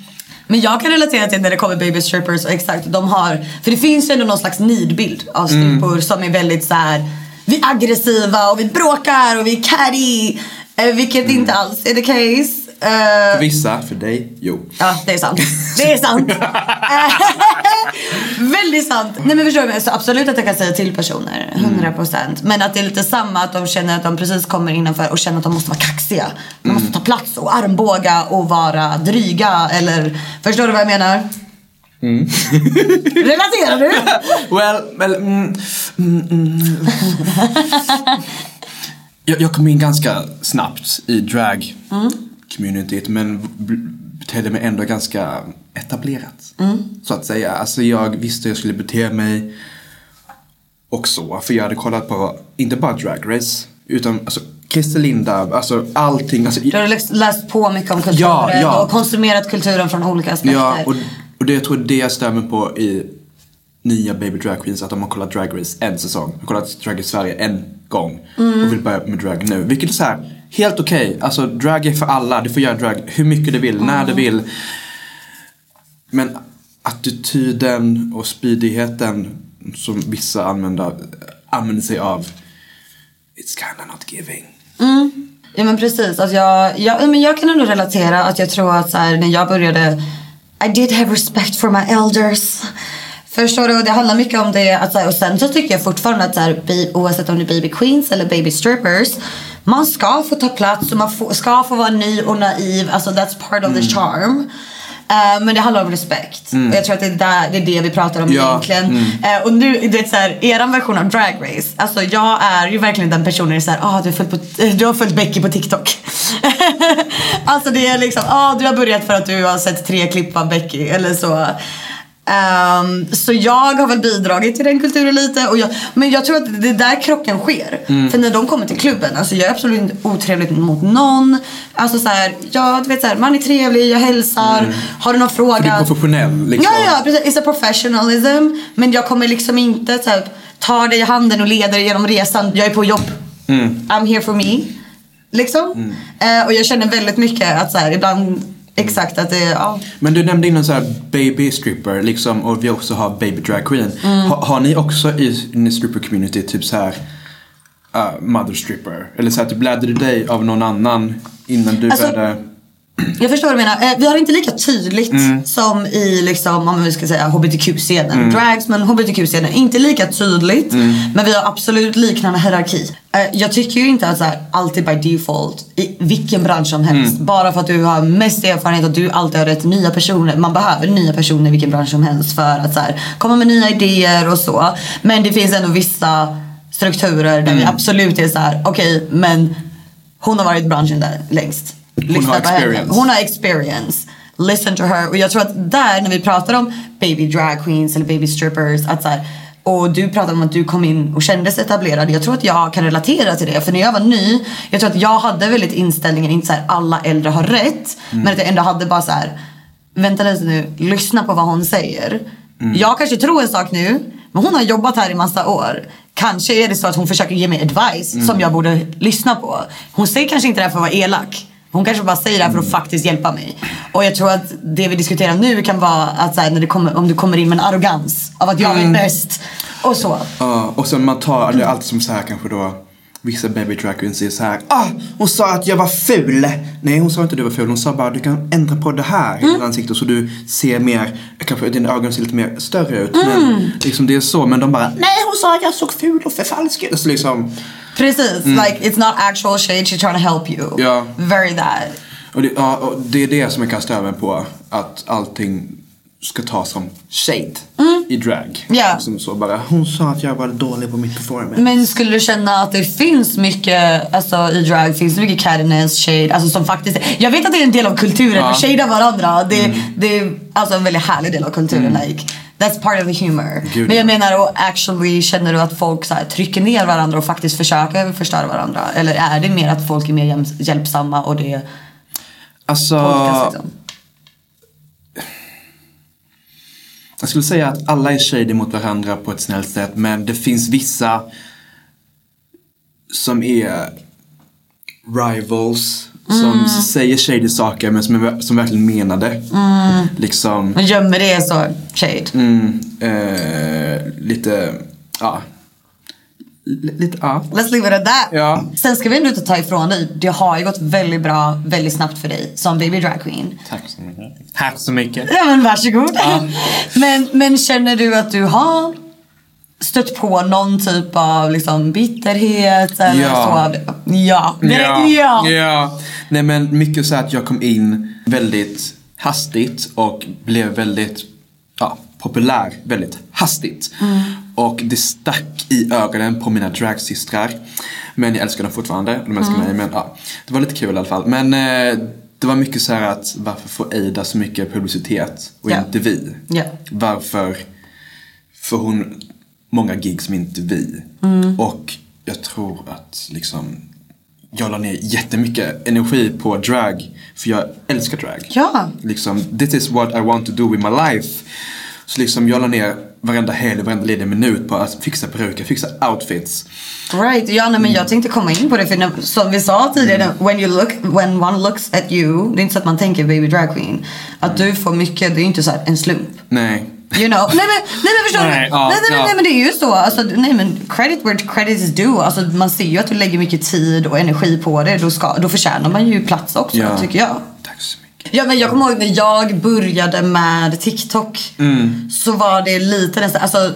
men jag kan relatera till när det kommer baby strippers exakt, de har, för det finns ju ändå någon slags nidbild av strippor som är väldigt så här. vi är aggressiva och vi bråkar och vi är catty. eh, vilket inte alls är the case. Eh,
För vissa, för dig, jo.
Ja, det är sant. Det är sant. (laughs) Väldigt sant. Nej men förstår du? Så absolut att jag kan säga till personer, 100%. Men att det är lite samma att de känner att de precis kommer innanför och känner att de måste vara kaxiga. De måste ta plats och armbåga och vara dryga eller, förstår du vad jag menar? (laughs) Relaterar du?
Well, well mm, mm, mm. (laughs) jag, jag kom in ganska snabbt i drag communityt men betedde mig ändå ganska etablerat. Så att säga. Alltså jag visste hur jag skulle bete mig och så. För jag hade kollat på, inte bara drag race, utan alltså Christer Linda, alltså allting. Alltså,
Du har läst- läst på mycket om kulturen
Ja, ja.
och konsumerat kulturen från olika aspekter.
Ja, och, och det jag tror det jag stämmer på i nya Baby Drag Queens att de har kollat Drag Race en säsong. Har kollat Drag Race Sverige en gång och vill börja med drag nu. Vilket är så här, helt okej. Alltså drag är för alla. Du får göra drag hur mycket du vill, när du vill. Men attityden och speedigheten som vissa använder, använder sig av It's kinda not giving.
Ja men precis. Alltså jag, jag, men jag kan ändå relatera att jag tror att så här, när jag började I did have respect for my elders. Förstår du? Det handlar mycket om det. Att, och sen så tycker jag fortfarande att så här, oavsett om det är baby queens eller baby strippers. Man ska få ta plats och man få, ska få vara ny och naiv. Alltså that's part of the
Mm.
charm. Eh, men det handlar om respekt. Och jag tror att det är, där, det är det vi pratar om
Ja,
egentligen.
mm.
Eh, och nu, du vet såhär, eran version av Drag Race. Alltså jag är ju verkligen den personen som såhär, ah, du, på, eh, du har följt Becky på TikTok. (laughs) alltså det är liksom, ah, du har börjat för att du har sett tre klipp av Becky eller så. Ehm, så jag har väl bidragit till den kulturen lite. Och jag, men jag tror att det är där krocken sker.
Mm.
För när de kommer till klubben, alltså jag är absolut inte otrevlig mot någon. Alltså så här, ja du vet så här, man är trevlig, jag hälsar. Har du någon fråga?
Mm. För du är professionell liksom.
Ja, ja, precis. It's a professionalism. Men jag kommer liksom inte så här, ta dig i handen och leda dig genom resan. Jag är på jobb.
Mm.
I'm here for me. Liksom. Eh, och jag känner väldigt mycket att så här, ibland exakt att det, ja.
Men du nämnde innan så här baby stripper liksom och vi också har baby drag queen.
Mm.
Ha, har ni också i, i stripper community typ så här uh, mother stripper? Eller så här typ lärde du dig av någon annan innan du
Alltså,
började?
Jag förstår vad du menar. Eh, vi har det inte lika tydligt
Mm.
som i liksom, om vi ska säga hbtq-scenen. Drags men hbtq-scenen. Inte lika tydligt.
Mm.
Men vi har absolut liknande hierarki. Eh, jag tycker ju inte att så här, alltid by default i vilken bransch som helst.
Mm.
Bara för att du har mest erfarenhet och du alltid har rätt nya personer. Man behöver nya personer i vilken bransch som helst för att så här, komma med nya idéer och så. Men det finns ändå vissa strukturer där vi
Mm.
absolut är så här: okej men hon har varit i branschen där längst. Lyssna
har
på henne. Hon har experience. Listen to her. Och jag tror att där när vi pratar om baby drag queens eller baby strippers. Att så här, och du pratade om att du kom in och kändes etablerad. Jag tror att jag kan relatera till det. För när jag var ny, jag tror att jag hade väldigt inställningen, inte så här alla äldre har rätt. Men att jag ändå hade bara så här, vänta lite nu, lyssna på vad hon säger. Jag kanske tror en sak nu, men hon har jobbat här i massa år. Kanske är det så att hon försöker ge mig advice som jag borde lyssna på. Hon säger kanske inte det här för att vara elak. Hon kanske bara säger det här för att faktiskt hjälpa mig. Och jag tror att det vi diskuterar nu kan vara att så här, när det kommer, om du kommer in med en arrogans av att jag är bäst. Och så.
Ja, och sen man tar, det är alltid som så här kanske då Vissa baby drag queens säger så här Ah, hon sa att jag var ful! Nej, hon sa inte att du var ful. Hon sa bara du kan ändra på det här i ditt ansikte så du ser mer, kanske dina ögon ser lite mer större ut. Men liksom det är så. Men de bara Nej, hon sa att jag såg ful och förfalskad. Så liksom,
Precis. Like it's not actual shade, she's trying to help you.
Ja.
Very that.
och det, ja, och det är det som jag kan störa mig på. Att allting ska tas som shade i drag.
Ja.
Som så bara, hon sa att jag var dålig på mitt performance.
Men skulle du känna att det finns mycket, alltså i drag finns det mycket cattiness, shade, alltså som faktiskt Jag vet att det är en del av kulturen,
Ja.
att shada varandra. Det, det är alltså en väldigt härlig del av kulturen. Like, that's part of the humor.
Gud,
Men jag
ja.
menar, och actually känner du att folk så här, trycker ner varandra och faktiskt försöker förstöra varandra? Eller är det mer att folk är mer hjälpsamma och det
Alltså,
tolkas liksom?
Jag skulle säga att alla är shady mot varandra på ett snällt sätt men det finns vissa som är rivals som säger shady saker men som, är, som verkligen menar det. Liksom
Men gömmer det så shade?
mm, eh, lite, ja. L- lite, ja.
Let's leave it at that.
Ja.
Sen ska vi ändå inte ta ifrån dig. Det har ju gått väldigt bra, väldigt snabbt för dig som baby drag queen.
Tack så mycket. Tack så mycket.
Ja men varsågod. (laughs) men, men känner du att du har stött på någon typ av liksom bitterhet eller
Ja.
så? Ja. Det, ja. ja.
ja. Nej men mycket så att jag kom in väldigt hastigt och blev väldigt ja, populär väldigt hastigt. Och det stack i ögonen på mina dragsystrar. Men jag älskar dem fortfarande. De älskar mig. Men ja, det var lite kul i alla fall. Men eh, det var mycket så här att varför får Ada så mycket publicitet och
Ja.
inte vi?
Ja.
Varför får hon många gig som inte vi?
Mm.
Och jag tror att liksom jag la ner jättemycket energi på drag. För jag älskar drag.
Ja.
Liksom, this is what I want to do with my life. Så liksom jag la ner varenda helg, varenda ledig minut på att fixa peruker, fixa outfits.
Right, ja nej, men jag tänkte komma in på det för som vi sa tidigare, when you look, when one looks at you, det är inte så att man tänker baby drag queen. Att du får mycket, det är inte så en slump.
Nej.
You know? Nej men, nej, men förstår
Nej,
du?
ja,
nej, nej,
ja.
nej men det är ju så. Alltså, nej men credit where credit is due. Alltså, man ser ju att du lägger mycket tid och energi på det. Då, ska, då förtjänar man ju plats också
Ja.
tycker jag.
Tack så mycket.
Ja men jag kommer ihåg när jag började med TikTok. Så var det lite nästan, alltså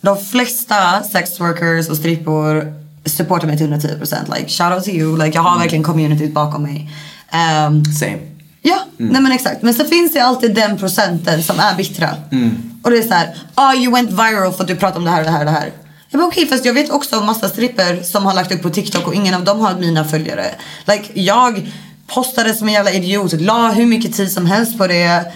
de flesta sex workers och strippor supportar mig till 110%. Like shout out to you. Like jag har verkligen communityt bakom mig. Ehm,
Same.
Ja, nej men exakt. Men så finns det alltid den procenten som är bittra. Och det är så här, ah you went viral för att du pratar om det här och det här och det här. Jag bara okej, fast jag vet också om massa stripper som har lagt upp på TikTok och ingen av dem har mina följare. Like jag postade som en jävla idiot, la hur mycket tid som helst på det.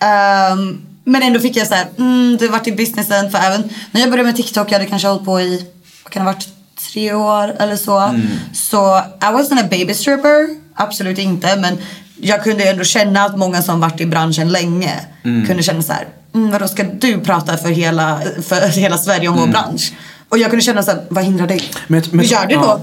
Ehm, men ändå fick jag så här, mm, det har varit i businessen. För även när jag började med TikTok, jag hade kanske hållit på i, vad kan det ha varit, tre år eller så. Så I wasn't a baby stripper, absolut inte. Men jag kunde ändå känna att många som varit i branschen länge kunde känna så här, mm, vadå ska du prata för hela, för hela Sverige om vår bransch? Och jag kunde känna så här, vad hindrar dig?
Men- men-
gör det då.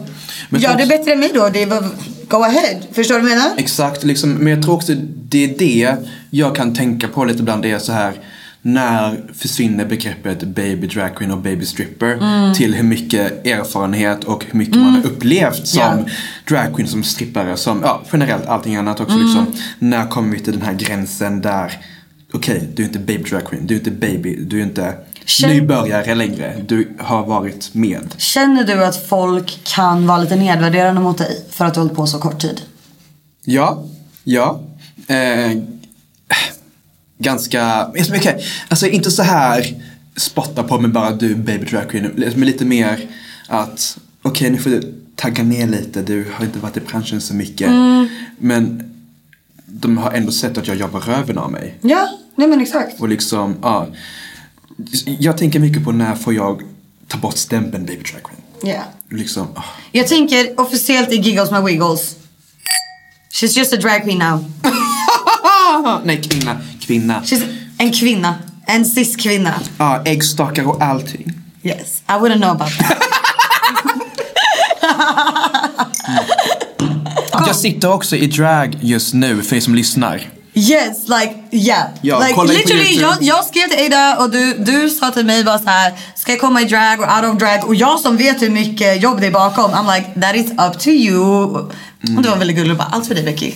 ja.
Gör det
också-
bättre än mig då. Det var, go ahead. Förstår du vad jag menar?
Exakt, liksom, men jag tror också det är det jag kan tänka på lite ibland. Det är så här när försvinner begreppet baby drag queen och baby stripper till hur mycket erfarenhet och hur mycket man har upplevt som
Ja.
drag queen, som strippare, som ja, generellt allting annat också. Liksom. När kommer vi till den här gränsen där okej, du är inte baby drag queen, du är inte baby, du är inte
Känn-
nybörjare längre. Du har varit med.
Känner du att folk kan vara lite nedvärderande mot dig för att du har hållit på så kort tid?
Ja, ja. Eh, ganska, okej, alltså inte så här spotta på mig bara du baby drag queen. Men lite mer att okej nu får du tagga ner lite, du har inte varit i branschen så mycket. Men de har ändå sett att jag jobbar röven av mig.
Ja, nej men exakt.
Och liksom, ja. Jag tänker mycket på när får jag ta bort stämpeln baby drag queen.
Ja.
Liksom, ah.
Jag tänker officiellt i Giggles med Wiggles. She's just a drag queen now. (laughs)
Nej, kvinna, kvinna.
She's en kvinna. En cis-kvinna.
Ja, äggstockar och allting.
Yes, I wouldn't know about that. (laughs)
Jag sitter också i drag just nu för er som lyssnar.
Yes, like yeah.
Ja,
like literally, jag, jag skrev till Ada och du, du sa till mig bara så här, ska jag komma i drag och out of drag? Och jag som vet hur mycket jobb det är bakom, I'm like that is up to you. Och det var väldigt gulligt och bara, allt för dig Becky.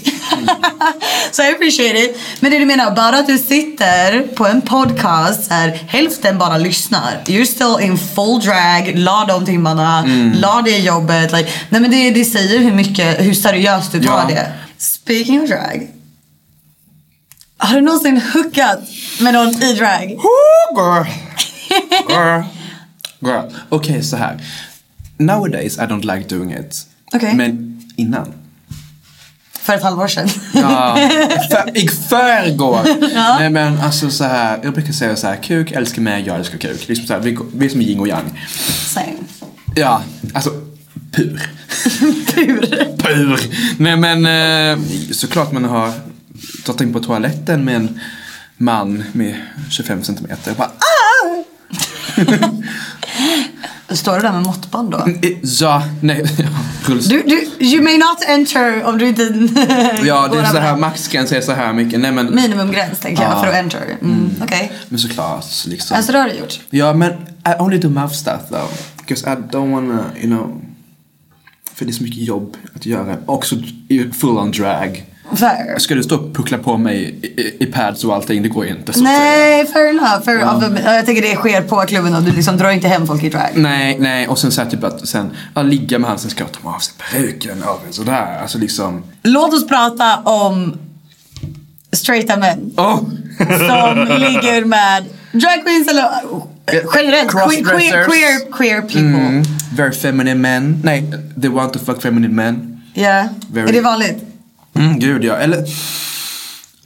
(laughs) så I appreciate it. Men det du menar, bara att du sitter på en podcast är hälften bara lyssnar. You're still in full drag, la de timmarna, la det jobbet. Like, nej men det, det säger hur mycket, hur seriöst du tar
Ja.
det. Speaking of drag. Har du någonsin hookat med någon i drag?
Girl. Girl. Girl. Okej, så här. Nowadays I don't like doing it.
Okej.
Men innan.
För ett halvår sedan.
Ja, för, I förrgår. (laughs) Nej men alltså så här. Jag brukar säga så här. Kuk älskar mig, jag älskar kuk. Liksom så här, vi, vi är som yin och yang.
Same.
Ja, alltså pur. (laughs)
Pur.
Pur. Nej men eh, såklart man har tagit in på toaletten med en man med 25 centimeter. Bara, ah! (laughs)
Står du där med måttband då?
Ja, nej. (laughs) ja, puls.
Du, du, you may not enter om du inte (laughs)
Ja, det är så här, maxgräns är så här mycket. Nej men,
Minimumgräns tänker jag
Ja.
för att enter. Mm, Okej.
men såklart liksom.
Alltså det har du gjort?
Ja, men I only do mouth stuff though. Because I don't wanna, you know. För det är så mycket jobb att göra. Också i full on drag.
Fair.
Ska du stå och puckla på mig i, i, pads och allting? Det går ju inte så.
Nej, fair enough. Fair enough. Jag tänker det sker på klubben och du liksom drar inte hem folk i drag.
Nej, nej. Och sen så här typ att sen, ja, ligga med han, sen ska jag ta av sig peruken. Ja, sådär. Alltså liksom.
Låt oss prata om straighta män.
Oh!
som ligger med drag queens eller uh, generellt queer, queer, queer, queer people.
Mm, very feminine men. Nej, they want to fuck feminine men.
Ja,
Very-
är det vanligt?
Mm, gud ja. Eller,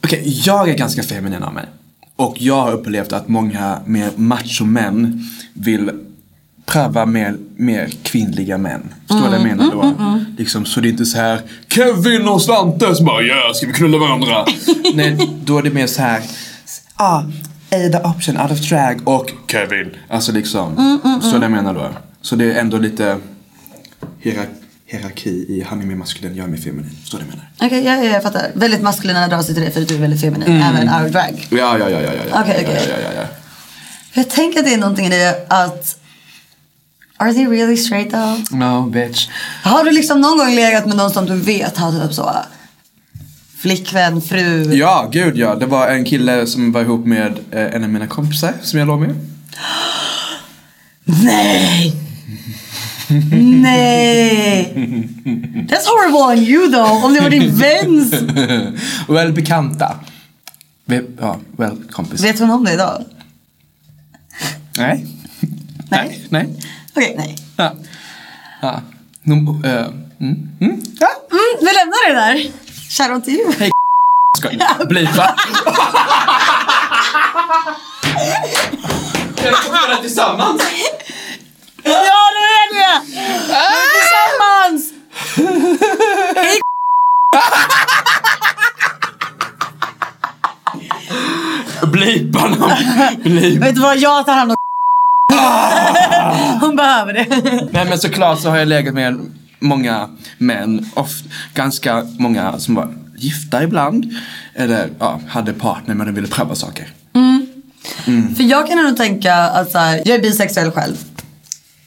okej, jag är ganska feminin av mig. Och jag har upplevt att många mer machomän vill pröva mer, mer kvinnliga män. Förstår du vad jag menar då? Liksom, så det är inte så här Kevin och Svante som bara ja, ska vi knulla varandra? (laughs) Nej, då är det mer så här ah, Ada option out of drag och Kevin. Alltså liksom, så det jag menar då. Så det är ändå lite hierar- hierarki i han är mer maskulin, jag är mer feminin. Så det jag menar.
Okej, ja, ja, jag fattar. Väldigt maskulina drar sig till det för att du är väldigt feminin.
Mm.
Även out of drag.
Ja, ja, ja, ja, ja. ja,
Okej,
ja, ja, ja, ja, ja.
Jag tänker att det är någonting i det att Are they really straight though?
No, bitch.
Har du liksom någon gång legat med någon som du vet har typ så flickvän, fru?
Ja, gud ja. Det var en kille som var ihop med eh, en av mina kompisar som jag låg med. (gasps)
Nej! Nej! That's horrible on you though, om det var din väns. (laughs)
well, bekanta. Ja, well, kompis.
Vet hon om det idag?
Nej. Nej. Nej.
Okej, nej.
Ja. Ja. Num, äh, mm. Mm. Ja.
Mm, vi lämnar det där. Shoutout till you.
Hej Skoj. Blipa. Kan vi spela tillsammans?
Ja, det! Nu är vi tillsammans! (laughs)
Blipa någon. Blipa.
Vet du vad, jag tar hand om Hon behöver det.
Nej men såklart så har jag legat med många män, of, ganska många som var gifta ibland. Eller ja, hade partner men de ville pröva saker.
För jag kan ändå tänka att så här, jag är bisexuell själv.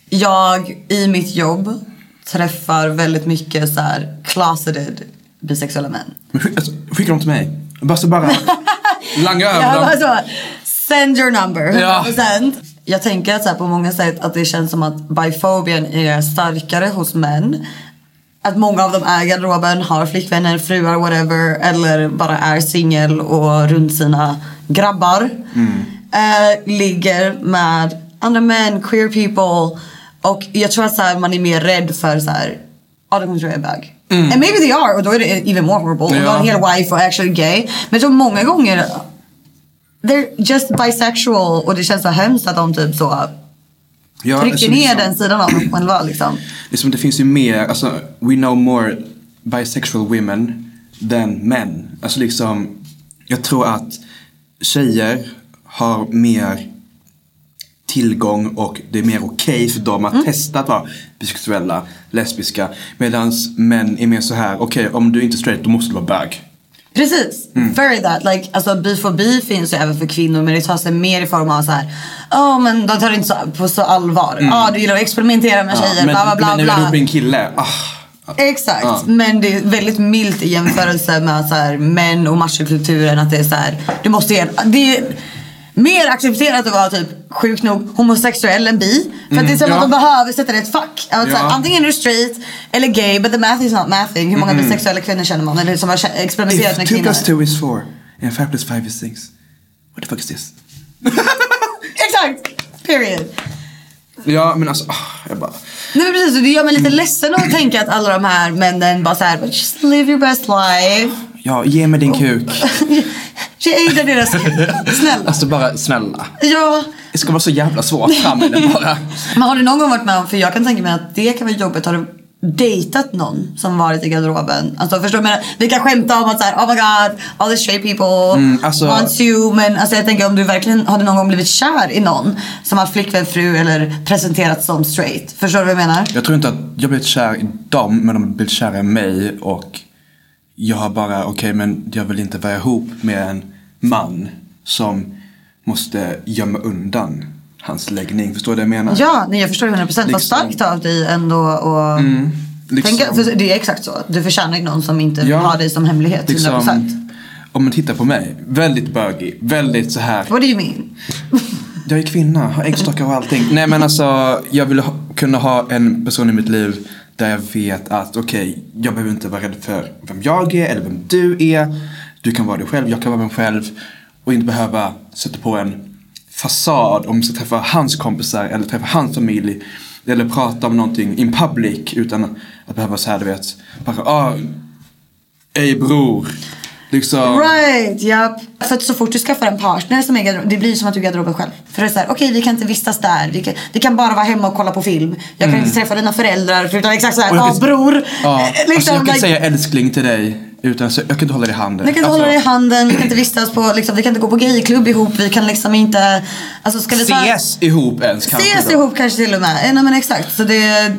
Jag i mitt jobb träffar väldigt mycket så här closeted bisexuella män.
Alltså, skicka dem till mig. Bara så bara (laughs) langa över dem.
bara så, send your number,
Ja.
100%. Jag tänker att så på många sätt att det känns som att bifobian är starkare hos män. Att många av dem är garderoben, har flickvänner, fruar, whatever. Eller bara är singel och runt sina grabbar. Eh, ligger med andra män, queer people. Och jag tror att så här, man är mer rädd för så här, ja de kommer tro jag är bög. And maybe they are och då är det even more horrible. Och
Ja.
du har en hel wife och actually gay. Men tror många gånger They're just bisexual och det känns så hemskt att de typ så
Ja,
trycker
alltså,
ner
liksom-
den sidan av dem själva liksom.
Liksom, det finns ju mer, alltså we know more bisexual women than men. Alltså liksom, jag tror att tjejer har mer tillgång och det är mer okej för dem att testa att vara bisexuella, lesbiska. Medan män är mer så här, okej om du inte är straight då måste du vara bög.
Precis, very that. Like, alltså bifobi finns ju även för kvinnor men det tar sig mer i form av så här. Ja men de tar det inte så, på så allvar. Ja du gillar att experimentera med tjejer,
men,
bla bla bla.
men när du är en kille, ah,
Exakt,
Ja.
men det är väldigt milt i jämförelse med så här, män och machokulturen. Att det är så här, du måste ge, det är mer accepterat att vara typ sjukt nog homosexuell än bi. För att det är som
ja.
att de behöver sätta det i ett fack. Att så här,
Ja.
antingen är du straight eller gay but the math is not mathing. Hur många bisexuella kvinnor känner man? Eller som har experimenterat
if
med kvinnor.
plus two is four and five plus five is six. What the fuck is this? (laughs)
Exakt! Period.
Ja men alltså, ah, jag bara.
Nej men precis, det gör mig lite ledsen att tänka att alla de här männen bara såhär, just live your best life.
Ja, ge mig din kuk. (laughs)
Tjejer deras Snälla.
Alltså bara snälla.
Ja.
Det ska vara så jävla svårt fram med det bara. (laughs)
Men har du någon gång varit med om, för jag kan tänka mig att det kan vara jobbigt. Har du dejtat någon som varit i garderoben? Alltså förstår du? menar? Vi kan skämta om att såhär, oh my god, all the straight people
Mm, alltså-
wants you. Men alltså jag tänker om du verkligen, har du någon gång blivit kär i någon som har flickvän, fru eller presenterats som straight? Förstår du vad jag menar?
Jag tror inte att jag blivit kär i dem, men de har blivit kära i mig och jag har bara, okej men jag vill inte vara ihop med en man som måste gömma undan hans läggning. Förstår du vad jag menar?
Ja, nej, jag förstår det 100%. Vad
Liksom-
starkt av dig ändå och
liksom,
tänka, för det är exakt så. Du förtjänar någon som inte
Ja,
har dig som hemlighet 100%.
liksom, om man tittar på mig, väldigt bögig, väldigt så här.
What do you mean?
Jag är kvinna, har äggstockar och allting. Nej men alltså, jag vill ha, kunna ha en person i mitt liv där jag vet att okej, jag behöver inte vara rädd för vem jag är eller vem du är. Du kan vara dig själv, jag kan vara mig själv. Och inte behöva sätta på en fasad om jag ska träffa hans kompisar eller träffa hans familj. Eller prata om någonting in public utan att behöva säga du vet, bara, ah, ej bror. Liksom.
Right, japp. För att så fort du skaffar en partner som är garderob, det blir som att du är garderoben själv. För det är såhär, okej vi kan inte vistas där. Vi kan, vi kan bara vara hemma och kolla på film. Jag kan inte träffa dina föräldrar. För utan exakt såhär,
Mm.
Ja
kan-
bror.
Ja,
Eh, (laughs)
alltså
liksom,
jag kan
like-
säga älskling till dig utan så, jag kan inte hålla dig i handen.
Vi kan inte
alltså,
hålla dig i handen, vi kan inte vistas på, liksom, vi kan inte gå på gayklubb ihop, vi kan liksom inte... Alltså ska vi ta...
Ses ihop ens kanske
Ses ihop kanske till och med. Nej men exakt. Så det...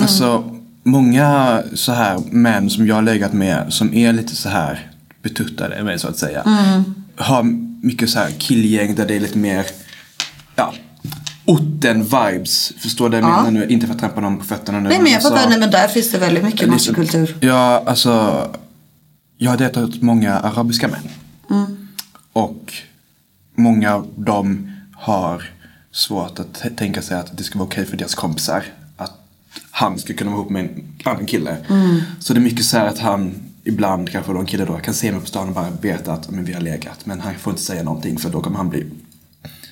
Alltså, många så här män som jag har legat med som är lite så här betuttade med så att säga.
Mm.
Har mycket så här killgäng där det är lite mer, ja, orten-vibes. Förstår du vad jag menar nu? Inte för att trampa någon på fötterna nu.
Nej men jag
alltså,
fattar, nej men där finns det väldigt mycket
liksom-
machokultur.
Ja, alltså. Jag har dejtat många arabiska män.
Mm.
Och många av dem har svårt att tänka sig att det ska vara okej för deras kompisar han ska kunna vara ihop med en annan kille.
Mm.
Så det är mycket så här att han ibland, kanske då en kille då, kan se mig på stan och bara veta att men vi har legat. Men han får inte säga någonting för då kommer han bli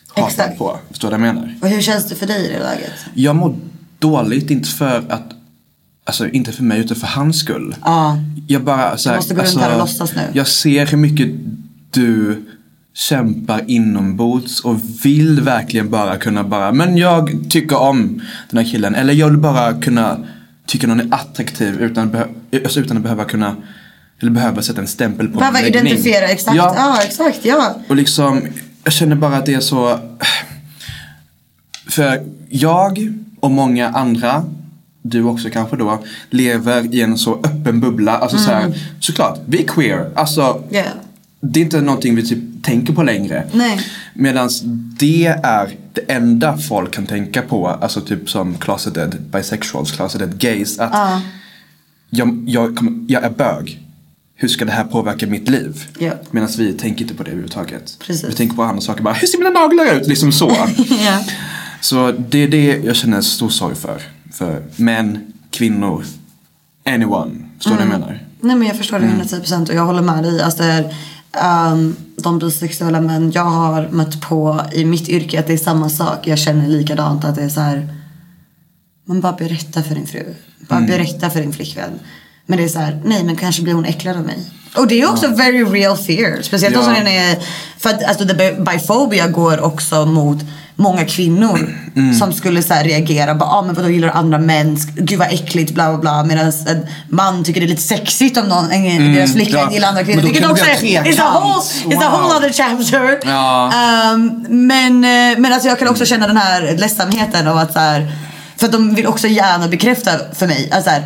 hatad på. Förstår du vad jag menar?
Och hur känns det för dig i det läget?
Jag mår dåligt, inte för att Alltså inte för mig utan för hans skull.
Ja.
Jag bara så här,
måste gå runt
alltså,
här och låtsas nu.
Jag ser hur mycket du kämpar inombords och vill verkligen bara kunna bara, men jag tycker om den här killen. Eller jag vill bara kunna tycka någon är attraktiv utan, alltså, utan att behöva kunna, eller behöva sätta en stämpel på
Behöva identifiera, exakt.
Ja,
Ja. exakt, ja.
och liksom, jag känner bara att det är så För jag och många andra, du också kanske då, lever i en så öppen bubbla. Alltså så här, såklart, vi är queer. Alltså,
Ja.
Det är inte någonting vi typ tänker på längre.
Nej.
Medan det är det enda folk kan tänka på, alltså typ som closeted bisexuals, closeted gays. Att jag, jag, kommer- jag är bög. Hur ska det här påverka mitt liv?
Ja.
Medan vi tänker inte på det överhuvudtaget.
Precis.
Vi tänker på andra saker bara, hur ser mina naglar ut? Liksom så. (laughs)
Ja.
Så det är det jag känner stor sorg för. För män, kvinnor, anyone. Förstår du vad jag menar?
Nej men jag förstår det 110% och jag håller med dig. Alltså, um, de bisexuella män jag har mött på i mitt yrke att det är samma sak. Jag känner likadant att det är så här. Man bara berätta för din fru. Bara berätta för din flickvän. Men det är så här, nej men kanske blir hon äcklad av mig. Och det är också very real fear. Speciellt
Ja.
om den är, för att alltså the bi- biphobia går också mot många kvinnor som skulle så här reagera bara, ah, men vadå gillar du andra män, gud vad äckligt bla bla bla. Medan en man tycker det är lite sexigt om någon, en, deras flickvän
ja.
gillar andra kvinnor. Vilket också är, it's a whole, it's a whole
Wow.
other chapter.
Ja.
Um, men, eh, men alltså jag kan också känna den här ledsamheten av att så här, för att de vill också gärna bekräfta för mig att så här,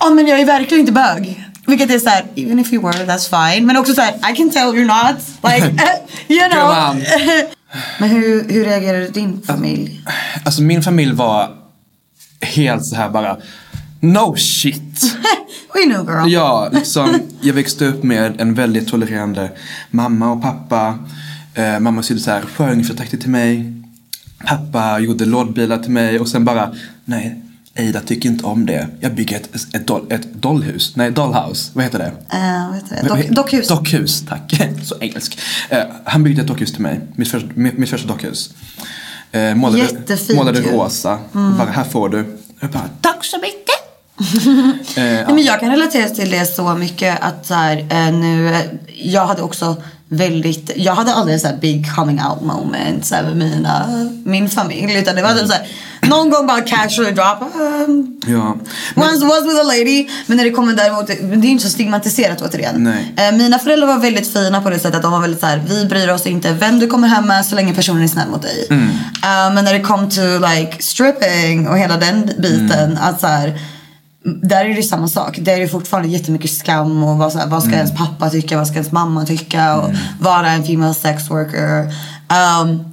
ja men jag är verkligen inte bög. Vilket är såhär, even if you were that's fine. Men också såhär, I can tell you're not. Like, (laughs) you know. (laughs) Men hur, hur reagerade din familj?
Alltså min familj var helt så här bara, no shit. (laughs)
We know girl.
Ja, liksom, jag växte upp med en väldigt tolererande mamma och pappa. Eh, mamma sydde så här sjöungefärtrakter till mig. Pappa gjorde lådbilar till mig och sen bara, nej, Eida tycker inte om det. Jag bygger ett, ett, doll, ett dollhus, nej dollhouse, vad heter det?
Uh, vad heter det? Dock, dockhus.
Dockhus, tack. (laughs) Så engelsk. Eh, han byggde ett dockhus till mig, mitt första, mitt, mitt första dockhus. Eh, målade,
Jättefint
målade
ju.
rosa. Bara, här får du. Jag bara, tack så mycket. (laughs) eh,
Nej, men jag kan relatera till det så mycket att så här, nu, jag hade också väldigt, jag hade aldrig så big coming out moment så med mina, min familj. Utan det var typ så här, någon gång bara casually drop, um,
ja.
Once was with a lady. Men när det kommer däremot, men det är inte så stigmatiserat återigen.
Nej.
Eh, mina föräldrar var väldigt fina på det sättet att de var väldigt så här: vi bryr oss inte vem du kommer hem med så länge personen är snäll mot dig.
Mm.
Eh, men när det kom till like stripping och hela den biten,
Mm.
att så här, där är det samma sak. Där är det fortfarande jättemycket skam och vad, vad ska
Mm.
ens pappa tycka, vad ska ens mamma tycka och vara en female sex worker. Um,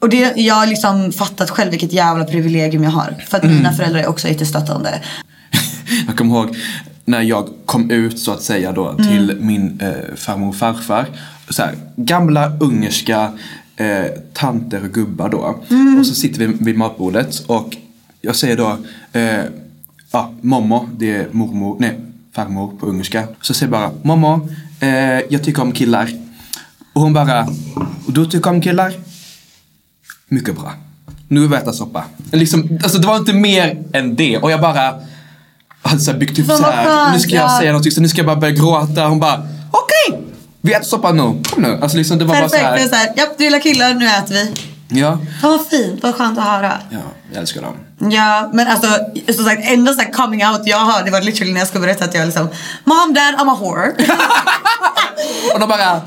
och det, jag har liksom fattat själv vilket jävla privilegium jag har. För att
Mm.
mina föräldrar är också jättestöttande. (laughs)
Jag kommer ihåg när jag kom ut så att säga då till min eh, farmor och farfar. Så här, gamla ungerska eh, tanter och gubbar då. Och så sitter vi vid matbordet och jag säger då eh, ja, mommo, det är mormor, nej farmor på ungerska. Så säger bara mommo, eh, jag tycker om killar. Och hon bara, och du tycker om killar? Mycket bra. Nu vill vi äta soppa. Liksom, alltså det var inte mer än det. Och jag bara hade så här byggt upp så här. Nu ska jag
ja.
säga någonting så nu ska jag bara börja gråta. Hon bara okej, vi äter soppa nu. Kom nu. Alltså liksom det var
Perfekt,
bara så här.
japp du gillar killar, nu äter vi.
Ja,
vad fint, vad skönt att höra.
ja, jag älskar dem.
Ja, men alltså som sagt, enda så här coming out jag har, det var literally när jag skulle berätta att jag liksom Mom, dad, I'm a whore. (laughs)
Och de bara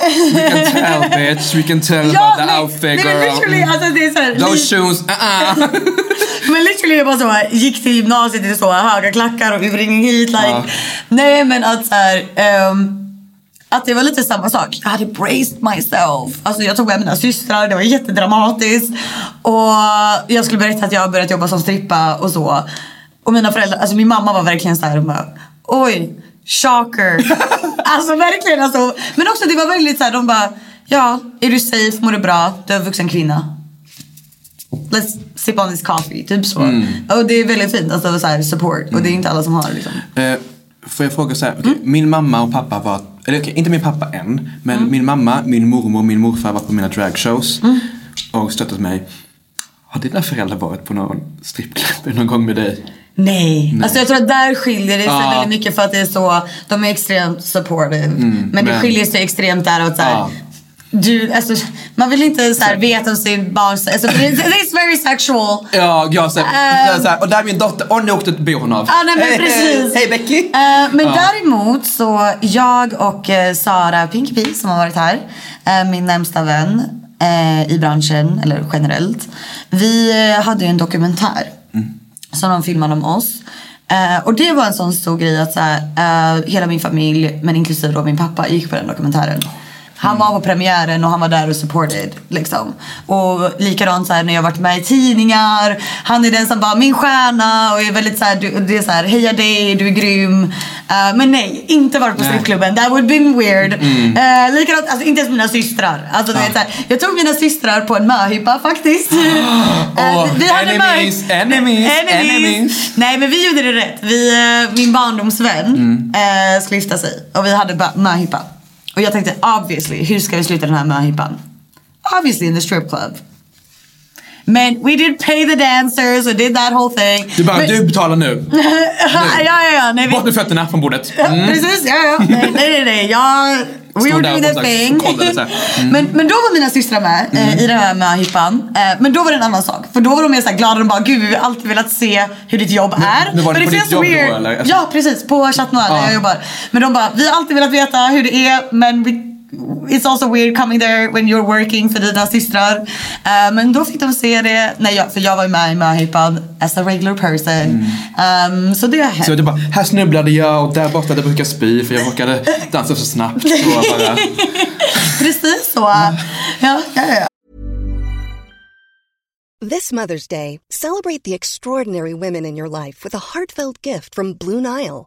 We can tell bitch, we can tell
ja,
about the outfit
nej, men
girl.
literally, alltså det är såhär.
Those shoes, uh-uh. (laughs)
Men literally jag bara så här, gick till gymnasiet i så höga klackar och urringning hit. Like.
Ja.
Nej men att så här, ehm, att det var lite samma sak. Jag hade braced myself. Alltså jag tog med mina systrar, det var jättedramatiskt. Och jag skulle berätta att jag har börjat jobba som strippa och så. Och mina föräldrar, alltså min mamma var verkligen så här, hon bara, oj, shocker. (laughs) alltså verkligen alltså. Men också det var väldigt så här, de bara, ja, är du safe, mår du bra, du är en vuxen kvinna. let's sip on this coffee. Typ så.
Mm.
Och det är väldigt fint, alltså så här, support. Och det är inte alla som har liksom.
Eh, får jag fråga så här, okej, min mamma och pappa var, eller okej, inte min pappa än, men min mamma, min mormor och min morfar var på mina dragshows och stöttat mig. Har dina föräldrar varit på någon strippklubb någon gång med dig?
Nej. Alltså jag tror att där skiljer det sig
Ja.
väldigt mycket för att det är så, de är extremt supportive. men det
men-
skiljer sig extremt där åt såhär,
Ja.
Du, alltså, man vill inte så här, veta om sin barns, alltså, it's very sexual.
Ja, jag så här,
Ehm.
så här, och där är min dotter, och nu åkte ben av.
Ja, nej, men
Hej,
precis.
Hej Becky!
Eh, men
Ja.
däremot så, jag och eh, Sara Pinkeby som har varit här, eh, min närmsta vän eh, i branschen, eller generellt. Vi hade ju en dokumentär som de filmade om oss. Eh, och det var en sån stor grej att så här, eh, hela min familj, men inklusive då min pappa, gick på den dokumentären. Han var på premiären och han var där och supported. Liksom. Och likadant så här, när jag varit med i tidningar. Han är den som bara, min stjärna och är väldigt så här, du, det är så här, heja dig, du är grym. Eh, men nej, inte varit på strippklubben. That would been weird. Uh, likadant, alltså inte ens mina systrar. Alltså, du vet, så här, jag tog mina systrar på en möhippa faktiskt. (gasps) Eh,
Åh,
vi hade
enemies,
möh-
enemies, enemies.
Nej men vi gjorde det rätt. Vi, min barndomsvän
Mm.
skulle gifta sig och vi hade möhippa. Och jag tänkte obviously, hur ska vi sluta den här möhippan? Obviously in the strip club. Men we did pay the dancers and did that whole thing.
Du bara,
men,
du betalar (laughs) nu.
ja, ja, ja. Nej, vi,
Bort med fötterna från bordet.
Ja, Precis, ja, ja. Nej, nej, nej. Jag, we
Stod
were
där
doing
och
the thing. (laughs)
Mm.
Men, men då var mina systrar med eh, i den här möhippan. Eh, men då var det en annan sak. För då var de mer så här glada. De bara, gud vi har alltid velat se hur ditt jobb är.
men var det
But
på
it
ditt jobb då,
weird.
eller? Alltså-
Ja, precis. På Chat Noir där
Ja.
jag jobbar. Men de bara, vi har alltid velat veta hur det är. Men vi, It's also weird coming there when you're working för dina systrar. Eh, men då fick de se det, nej, jag, för jag var med i möhippan as a regular person. Um, så det har hänt.
Mm. Så det bara, här snubblade jag och där borta där brukar jag spy för jag råkade dansa så snabbt. Så bara, (laughs)
Precis så. Ja, ja, ja.
This Mother's Day, celebrate the extraordinary women in your life with a heartfelt gift from Blue Nile.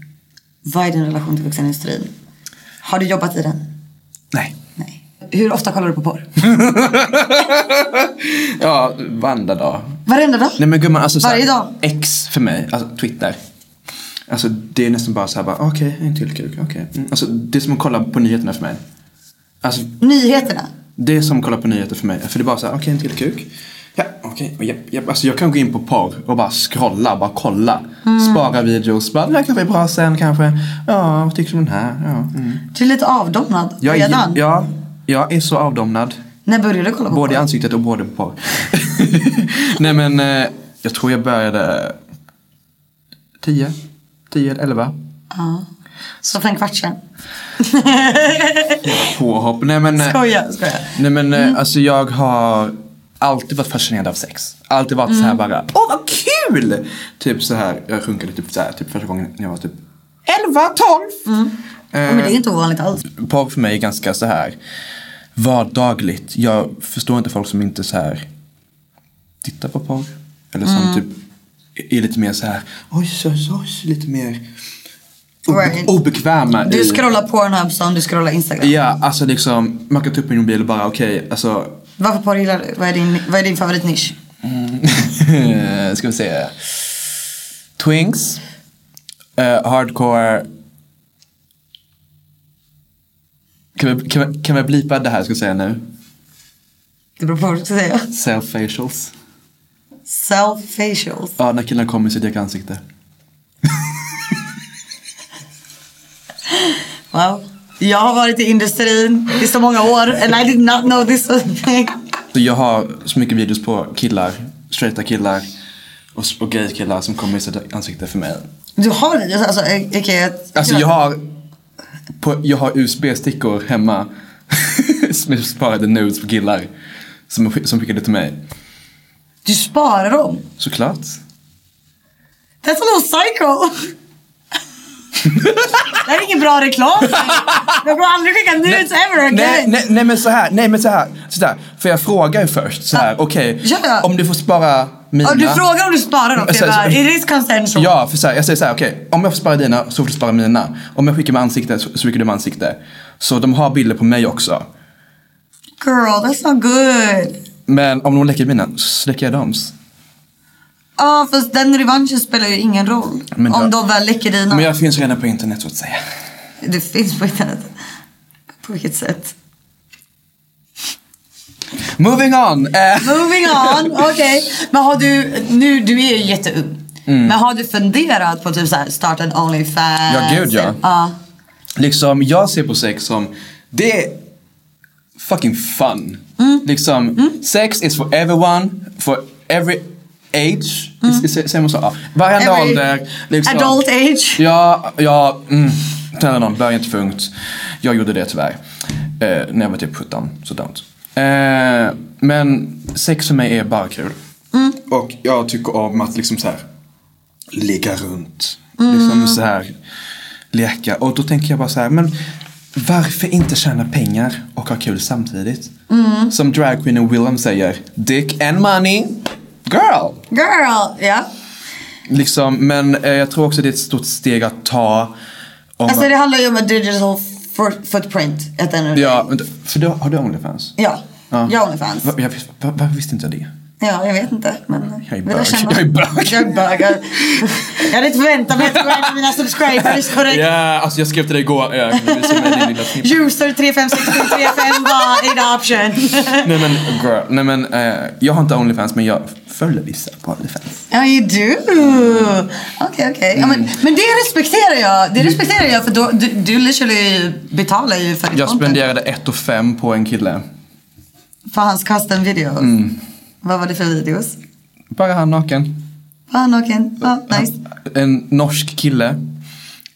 Vad är din relation till vuxenindustrin? Har du jobbat i den?
Nej.
Nej. Hur ofta kollar du på porr? (laughs)
Ja, varenda dag.
Varenda dag?
Nej men gumman, alltså
Varje dag?
X för mig, alltså Twitter. Alltså det är nästan bara så här bara, okej, en till kuk, okej. Mm. Alltså det är som att kolla på nyheterna för mig. Alltså
Nyheterna?
det är som att kolla på nyheter för mig. För det är bara så här, okej, en till kuk. Ja, okej. Okay. Japp, japp. Alltså jag kan gå in på porr och bara scrolla, bara kolla. Spara videos, bara, det här kan bli bra sen kanske. Ja, vad tycker du om den här? Ja, mm.
Du är lite avdomnad
jag, är,
redan.
ja, jag är så avdomnad.
När började du kolla på
Både i ansiktet och både på porr. (laughs) Nej men, eh, jag tror jag började 10, 10 eller 11.
Ja. Så för en kvart sedan. (laughs)
Påhopp. Nej men, eh,
Skoja, skoja.
nej, men eh, alltså jag har alltid varit fascinerad av sex. Alltid varit så här bara, åh vad kul! Typ så här, jag sjunkade typ så här, typ första gången när jag var typ 11, 12.
Men det är inte ovanligt alls.
Porr för mig är ganska så här vardagligt. Jag förstår inte folk som inte så här tittar på porr. Eller som typ är lite mer så här, oj, oj, oj, lite mer
Right.
obekväma.
Du
i-
scrollar Pornhub som du scrollar Instagram.
Ja, alltså liksom, man kan ta upp min mobil och bara okej, alltså
Varför porr gillar du? Vad är din, vad är din favoritnisch? (laughs)
ska vi se. Twinks. eh, hardcore. Kan vi, kan, vi, kan vi blipa det här ska jag säga nu?
Det beror på vad du ska säga.
Self facials.
Self facials.
Ja, när killen kommer i sitt eget ansikte.
Jag har varit i industrin i så många år and I did not know this was a thing.
Jag har så mycket videos på killar, straighta killar och, och gay-killar som kommer i sitt ansikte för mig.
Du har det? Alltså, okay,
Alltså jag har, på, jag har USB-stickor hemma (laughs) med sparade nudes på killar som, som skickade till mig.
Du sparar dem?
Såklart.
That's a little psycho. Det här är ingen bra reklam. Jag kommer aldrig skicka nudes ever again.
Nej, nej, nej men så här, nej men så här, så där. För jag frågar ju först så här, okej,
Ja, ja.
om du får spara mina.
Ja, du frågar om du sparar dem.
Så-
bara, it is consensual.
Ja, för så här, jag säger så här, okej, om jag får spara dina så får du spara mina. Om jag skickar med ansikte så, så skickar du med ansikte. Så de har bilder på mig också.
Girl, that's not good.
Men om de läcker mina så släcker jag dems.
Ja, fast den revanschen spelar ju ingen roll.
Men
om
jag-
de väl läcker dina.
Men jag finns redan på internet så att säga.
Det finns på internet. På vilket sätt?
Moving on! Eh,
Moving on, (laughs) okej. Men har du, nu, du är ju jätteung. Men har du funderat på typ så här, starta en Onlyfans?
Ja, gud, ja.
ja.
liksom, jag ser på sex som, det är fucking fun. Liksom, sex is for everyone, for every age. Mm. Säger man så? Ja. Varenda
Every
ålder. Liksom.
Adult age.
Ja, ja, mm. Någon, börja inte för ungt. Jag gjorde det tyvärr. Eh, när jag var typ 17, så dumt. Eh, men sex för mig är bara kul. Och jag tycker om att liksom så här ligga runt. Liksom så här leka. Och då tänker jag bara så här, men varför inte tjäna pengar och ha kul samtidigt? Som dragqueenen Willem säger, dick and money, girl.
Girl, ja.
Liksom, men eh, jag tror också det är ett stort steg att ta. Om
Alltså det handlar ju om en digital footprint. The
Ja, för du, har du Onlyfans?
Ja.
Ja.
Jag har Onlyfans.
Va, jag, vis- va, varför visste inte jag det?
Ja, jag vet inte. Men
Jag är bög. Jag är bög.
Jag är bög. Jag- Jag hade inte förväntat mig att det var mina subscribers. Korrekt.
Ja, alltså jag skrev till dig igår. Ja, jag.
User 35635 var in option.
Nej men girl, nej men eh, jag har inte Onlyfans men jag följer vissa på Onlyfans.
Ja, you do. Okej, okej. Ja, men, men det respekterar jag. Det respekterar jag för då, du, du literally betalar ju för ditt
Jag spenderade 1 och 5 på en kille.
För hans custom videos.
Mm.
Vad var det för videos?
Bara han naken.
Var han naken? Ja, nice.
En norsk kille.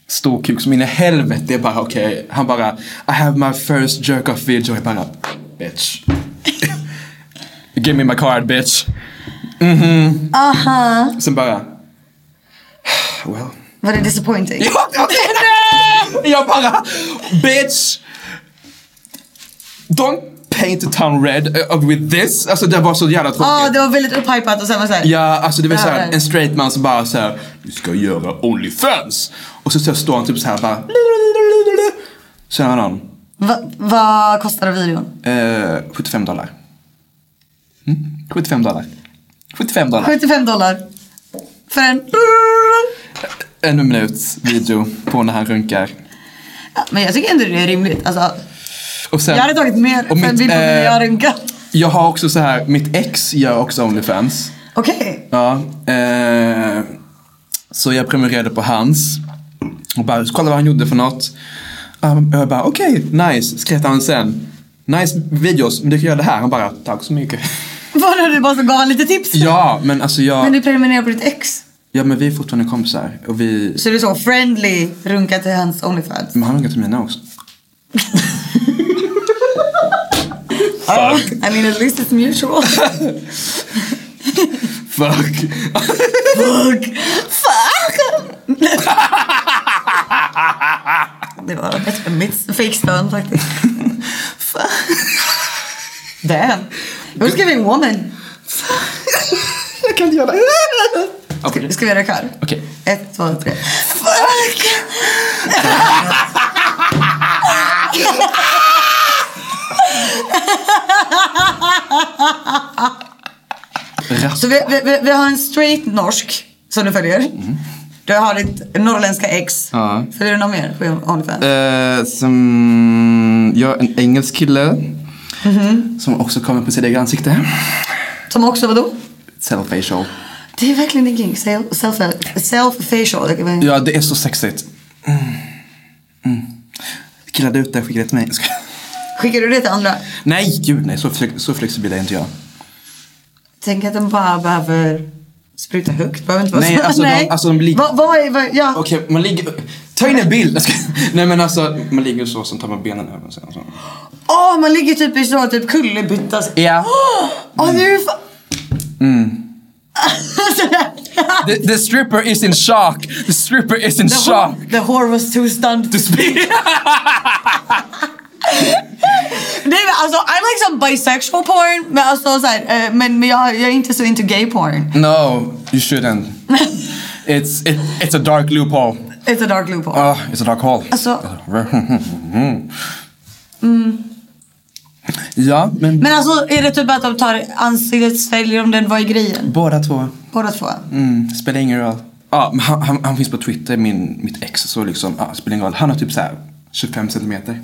Stor kuk som in i helvete. Det är bara okej. Han bara I have my first jerk off video. Jag bara bitch. (laughs) Give me my card bitch. Mhm.
Aha.
Sen bara (sighs) well.
Var det disappointing?
Ja! Jag bara, bitch! Don't paint the town red uh, with this. Alltså det var så jävla tråkigt.
Ja, det var väldigt upphypat och sen var så här.
Ja, alltså det var såhär, en straight man som bara såhär, du ska göra Onlyfans. Och så, så står han typ såhär bara, Känner han någon?
Va, vad kostade videon?
Eh, 75 dollar. Mm? 75 dollar. 75 dollar.
75 dollar. För en...
En minuts video på när han runkar.
Ja, men jag tycker ändå det är rimligt. Alltså,
Och sen,
jag hade tagit mer för
och
en
mitt,
bild på när
eh,
jag runkar.
Jag har också så här, mitt ex gör också Onlyfans.
Okej.
Ja. Eh, så jag prenumererade på hans. Och bara, kolla vad han gjorde för något. Um, jag bara, okej, nice. Skrev han sen. Nice videos, men du kan göra det här. Han bara, tack så mycket. (laughs)
Var det du bara så gav han lite tips?
ja, men alltså jag...
Men du prenumererar på ditt ex?
Ja, men vi är fortfarande kompisar. Och vi...
Så du är så friendly runka till hans Onlyfans?
Men han runkar till mina också. (laughs)
Ja, (laughs) I mean at least it's mutual. (laughs)
Fuck.
Fuck. Fuck. det var bättre än mitt fejkstön faktiskt. Fuck. Damn. Jag ska vi en woman.
jag kan inte göra det.
Ska, ska vi göra kör?
Okej.
Ett, två, tre. Fuck. (laughs) Så vi, vi, vi, har en straight norsk som du följer. Du har ditt norrländska ex.
Ja.
Följer du någon mer på Onlyfans?
Eh, som... Ja, en engelsk kille. Som också kommer på sitt eget ansikte.
Som också vadå?
Self facial.
Det är verkligen din king. Self, self, self facial. Det kan vara-
Ja, det är så sexigt. Mm. Mm. Killar där ute, det till mig.
Skickar du det till andra?
Nej, gud nej. Så, så flexibel är inte jag.
Tänk att de bara behöver spruta högt. Behöver inte vara
Nej,
så.
alltså de- alltså de ligger-
Vad är, vad, ja.
Okej, man ligger... Ta in en bild! Nej men alltså, man ligger så, sen tar man benen över sig.
Åh, man ligger typ i så, typ kullerbytta.
Ja.
Åh, nu är fan... (laughs)
The, the stripper is in shock. The stripper is in
The,
shock.
the whore was too stunned to speak. (laughs) Nej men alltså, I like some bisexual porn. Men alltså så här, eh, men, men jag, jag är inte så into gay porn.
No, you shouldn't. It's it, it's a dark loophole.
It's a dark loophole.
Oh, it's a dark hole.
Alltså,
Ja, men,
men alltså är det typ att de tar ansiktsfälgar om den var i grejen?
båda två.
Båda två.
Mm, spelar ingen roll. Men han, han, han finns på Twitter, min, mitt ex, så liksom, ja, spelar ingen roll. Han har typ så här 25 centimeter.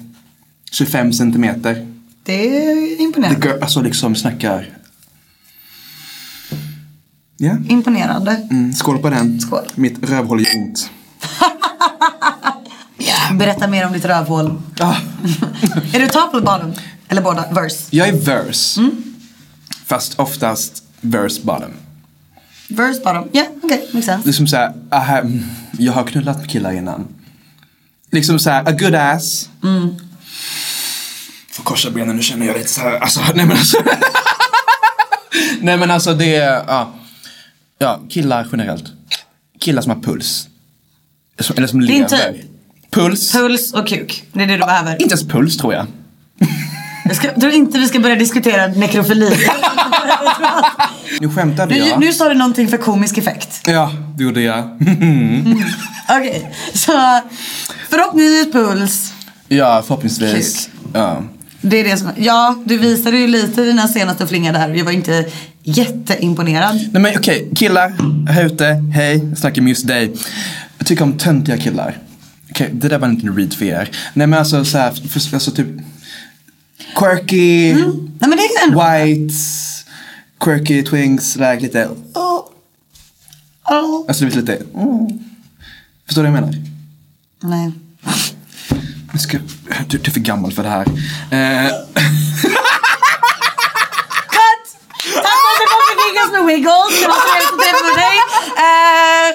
25 centimeter.
Det är imponerande.
girl, alltså liksom snackar. Ja.
Imponerande.
Mm, skål på den.
Skål.
Mitt rövhål gör ont. (laughs)
Berätta mer om ditt rövhål.
Ah. (laughs)
är du top eller bottom? Eller båda? Verse?
Jag är verse. Fast oftast verse bottom.
Verse, bottom. Ja, okej. makes sense.
Det är som såhär, mm, jag har knullat med killar innan. Liksom såhär, a good ass. Får korsa benen, nu känner jag lite såhär, alltså, (laughs) nej men alltså. (laughs) nej men alltså det är, ja. Ja, killar generellt. Killar som har puls. Som, eller som
Din
lever.
typ.
Puls.
Puls och kuk. Det är det du behöver.
Inte ens puls tror jag. (laughs)
Jag ska, tror inte vi ska börja diskutera nekrofili.
Nu skämtade
nu,
jag.
nu sa du någonting för komisk effekt.
Ja, det gjorde jag.
Okej, så förhoppningsvis puls.
ja, förhoppningsvis. Ja.
Det är det som, ja, du visade ju lite dina senaste flingar där. Jag var inte jätteimponerad.
Nej men okej, killar här ute, hej, jag snackar med just dig. Jag tycker om töntiga killar. Okej, det där var inte en read för er. Nej men alltså såhär, för, alltså typ quirky,
Nej men det är ändå...
white, quirky twinks, sådär lite,
Oh. Oh.
alltså det blir lite, mm. Förstår du vad jag menar?
Nej.
Jag ska, du, du är för gammal för det här. Eh,
Cut! Tack för att du kom till Giggles med Wiggles. Det var trevligt att träffa dig. Eh,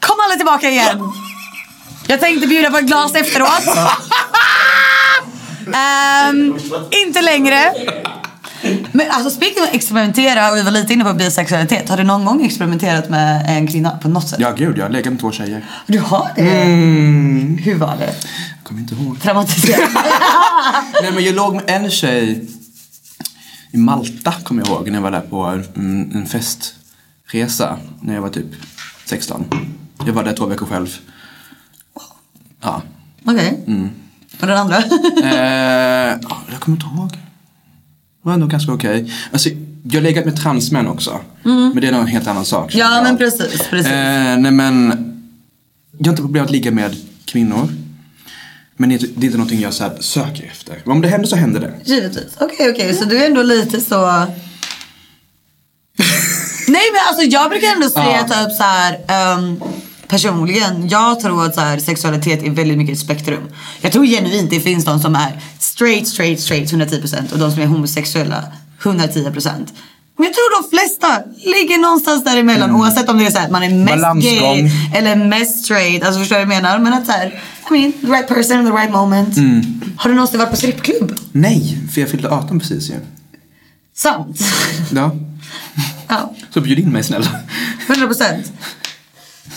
kom alla tillbaka igen. Jag tänkte bjuda på ett glas efteråt. Ehm, inte längre. Men alltså speaking of experimentera och vi var lite inne på bisexualitet. Har du någon gång experimenterat med en kvinna på något sätt?
ja gud, jag har legat med två tjejer.
Du har det? Hur var det?
Kommer inte ihåg.
Traumatiserande? (laughs)
Nej men jag låg med en tjej i Malta kommer jag ihåg när jag var där på en, en festresa när jag var typ 16. Jag var där två veckor själv. Ja.
Okej. Och den andra?
Eh, ja, jag kommer inte ihåg. Det var ändå ganska okej. Alltså, jag har legat med transmän också. Men det är nog en helt annan sak.
ja men precis. precis.
Eh, nej men, jag har inte problem att ligga med kvinnor. Men det är, inte- någonting jag så här söker efter. Men om det händer så händer det.
Givetvis. Okej, okej. Så du är ändå lite så... (laughs) Nej men alltså jag brukar ändå säga
Ja.
typ så här. ehm, personligen, jag tror att så här, sexualitet är väldigt mycket ett spektrum. Jag tror genuint det finns de som är straight, straight, straight 110% och de som är homosexuella 110%. Men jag tror de flesta ligger någonstans däremellan oavsett om det är så här, att man är mest
Balansgång.
gay eller mest straight. Alltså förstår du vad jag menar? Men att så här, I mean, the right person in the right moment. Har du någonsin varit på strippklubb?
Nej, för jag fyllde 18 precis ju.
Sant.
Ja.
Ja,
Så bjud in mig snälla.
100 procent.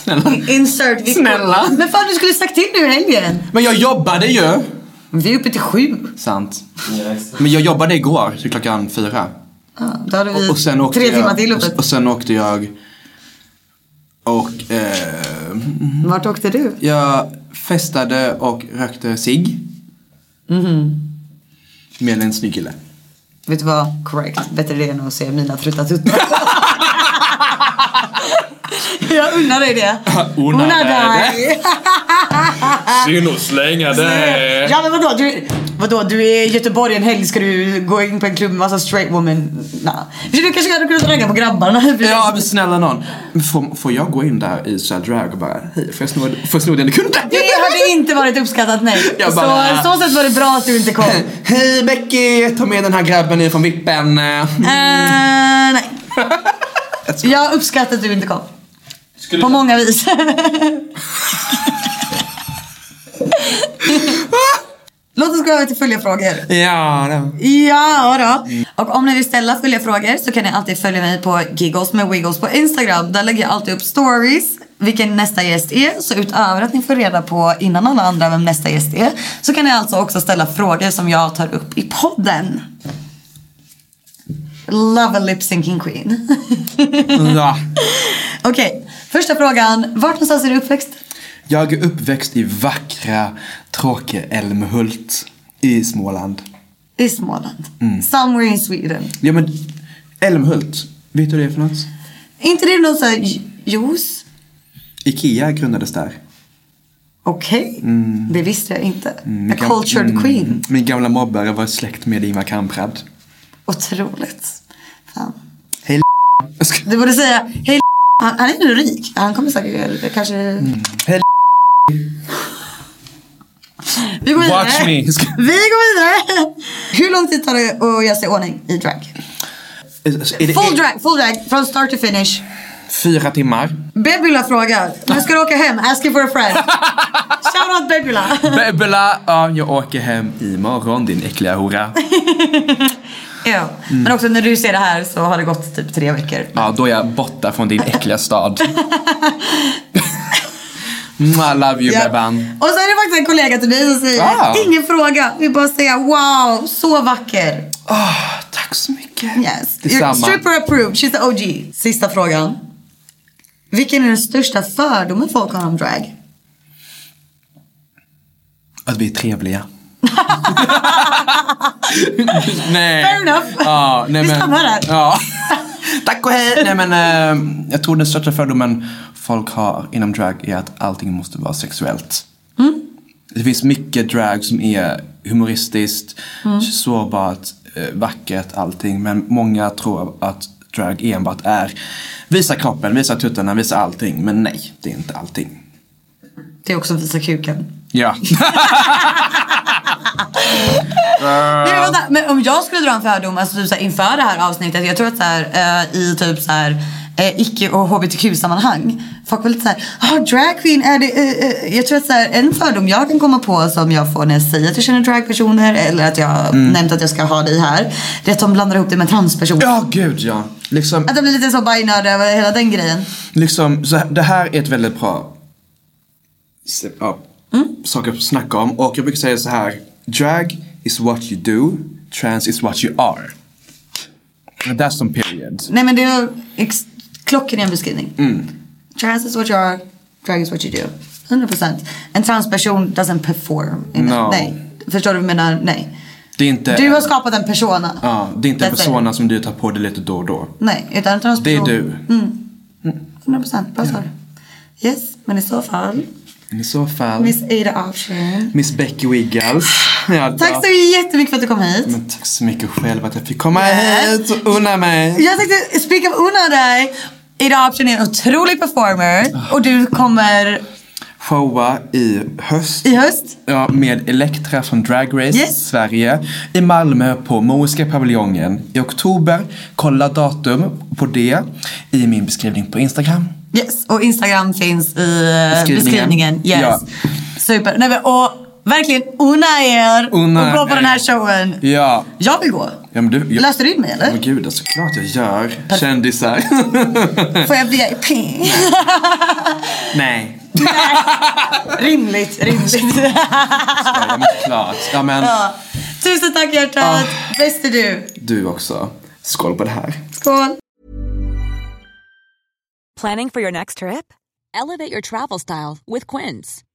Snälla.
Insert Victor.
Snälla.
Men fan du skulle sagt till nu i helgen.
Men jag jobbade ju.
Vi är uppe till sju.
Sant. Men jag jobbade igår till klockan fyra.
Ja, då hade vi
Och, och sen åkte
tre
jag,
timmar till uppe.
och, och sen åkte jag och eh,
Vart åkte du?
jag festade och rökte cigg. Med en snygg kille.
Vet du vad? Correct. Bättre det än att se mina trutta tuttar. (laughs) (laughs) Jag unnar dig det. (laughs)
Unnar
dig. (laughs)
Synd att slänga det.
Ja men vadå? Du, vadå? Du är i Göteborg en helg ska du gå in på en klubb med massa straight women? Nah. Du kanske hade kunnat ragga på grabbarna.
Ja men snälla någon. Får, får jag gå in där i så här drag och bara hej får jag sno, får jag sno den kunden?
Det hade inte varit uppskattat nej.
Jag bara-
Så så sätt var det bra att du inte kom. uh,
Hej Becky, ta med den här grabben nu från vippen.
nej. Jag uppskattar att du inte kom. På många vis. (laughs) Låt oss gå över till följarfrågor.
Ja, då.
Ja då. Och om ni vill ställa följarfrågor så kan ni alltid följa mig på Giggles med Wiggles på Instagram. Där lägger jag alltid upp stories vilken nästa gäst är. Så utöver att ni får reda på innan alla andra vem nästa gäst är så kan ni alltså också ställa frågor som jag tar upp i podden. Love a lip syncing queen. (laughs)
Ja.
Okej, första frågan. Vart någonstans är du uppväxt?
Jag är uppväxt i vackra, tråkiga Älmhult i Småland.
I Småland. Somewhere in Sweden.
Ja men Älmhult, vet du det för något?
Inte det någon sån här ju- juice?
Ikea grundades där.
Okej, det visste jag inte.
Min
A cultured
mm,
queen.
Min gamla mobbare var släkt med Ingvar Kamprad.
Otroligt. Fan.
Hej
Du borde säga, hej han, han är ändå rik. Han kommer säkert kanske...
Hej
Vi går vidare.
Watch me.
Vi går vidare. Hur lång tid tar det att göra sig i ordning i drag?
Det
Full drag, full drag, från start to finish.
Fyra timmar.
Bebula frågar, när ska du åka hem? Asking for a friend. (laughs) Shout out Bebula.
Bebela, ja, jag åker hem imorgon din äckliga hora. (laughs)
ja. Men också när du ser det här så har det gått typ tre veckor.
Ja, då är jag borta från din äckliga stad. I love you
Ja.
Bebban.
Och så är det faktiskt en kollega till dig som säger,
Ah.
ingen fråga. Vi bara säger wow, så vacker.
Åh, tack så mycket.
Yes.
Detsamma.
Stripper approved, she's the OG. Sista frågan. Vilken är den största fördomen folk har om drag?
Att vi är trevliga. (laughs) nej.
Fair enough.
Ja, nej
Vi
men,
stannar där.
Ja. (laughs) Tack och hej. Nej men eh, jag tror den största fördomen folk har inom drag är att allting måste vara sexuellt.
Mm.
Det finns mycket drag som är humoristiskt,
Mm.
sårbart, eh, vackert, allting. Men många tror att drag enbart är visa kroppen, visa tuttarna, visa allting. Men nej, det är inte allting.
Det är också visa kuken.
Ja. (laughs)
Nej, men, vänta, men om jag skulle dra en fördom alltså, typ, så här, inför det här avsnittet. Jag tror att så här, eh, i typ så här, eh, icke och hbtq-sammanhang. Folk var lite såhär, ah drag queen är det, eh, eh. Jag tror att så här, en fördom jag kan komma på som jag får när jag säger att jag känner dragpersoner eller att jag har nämnt att jag ska ha dig här. Det är att de blandar ihop det med transpersoner.
ja, gud ja. Liksom,
Att det blir lite så bajnörd över hela den grejen.
liksom, så här, det här är ett väldigt bra ja, sak att snacka om. Och jag brukar säga så här. Drag is what you do, trans is what you are. That's some period.
Nej men det är ex- klockren beskrivning.
Mm.
Trans is what you are, drag is what you do. 100%. En transperson doesn't perform.
No.
Nej. Förstår du vad jag menar? Nej.
Det är inte,
Du har skapat en persona.
ja, det är inte en persona som du tar på dig lite då och då.
Nej, utan en
Det är
transperson.
du.
100%. Bra svar. Yes, men i så fall.
I så fall.
Miss Ada Option.
Miss Becky Wiggles. Ja, (laughs)
Tack så jättemycket för att du kom hit.
Men tack så mycket själv att jag fick komma hit och unna mig.
Jag tänkte, speak of unna dig. Ada Option är en otrolig performer. Och du kommer
Showa i höst.
i höst.
Ja, med Elektra från Drag Race
Yes.
Sverige i Malmö på Moiska paviljongen i oktober. Kolla datum på det i min beskrivning på Instagram.
Yes, och Instagram finns i
Beskrivningen.
beskrivningen. Yes.
Ja.
Super. Nej, men, och verkligen unna er
Unna
och gå på
er.
den här showen.
Ja.
Jag vill gå.
ja men du, jag,
Löste du in mig eller?
Men gud, alltså, klart jag gör. Kändisar. (laughs)
Får jag VIP?
Nej.
rimligt, rimligt.
Ja, men klart. Ja, men
ja. Tusen tack hjärtat. Bäst är du.
du också. Skål på det här.
Skål.
Planning for your next trip? Elevate your travel style with Quince.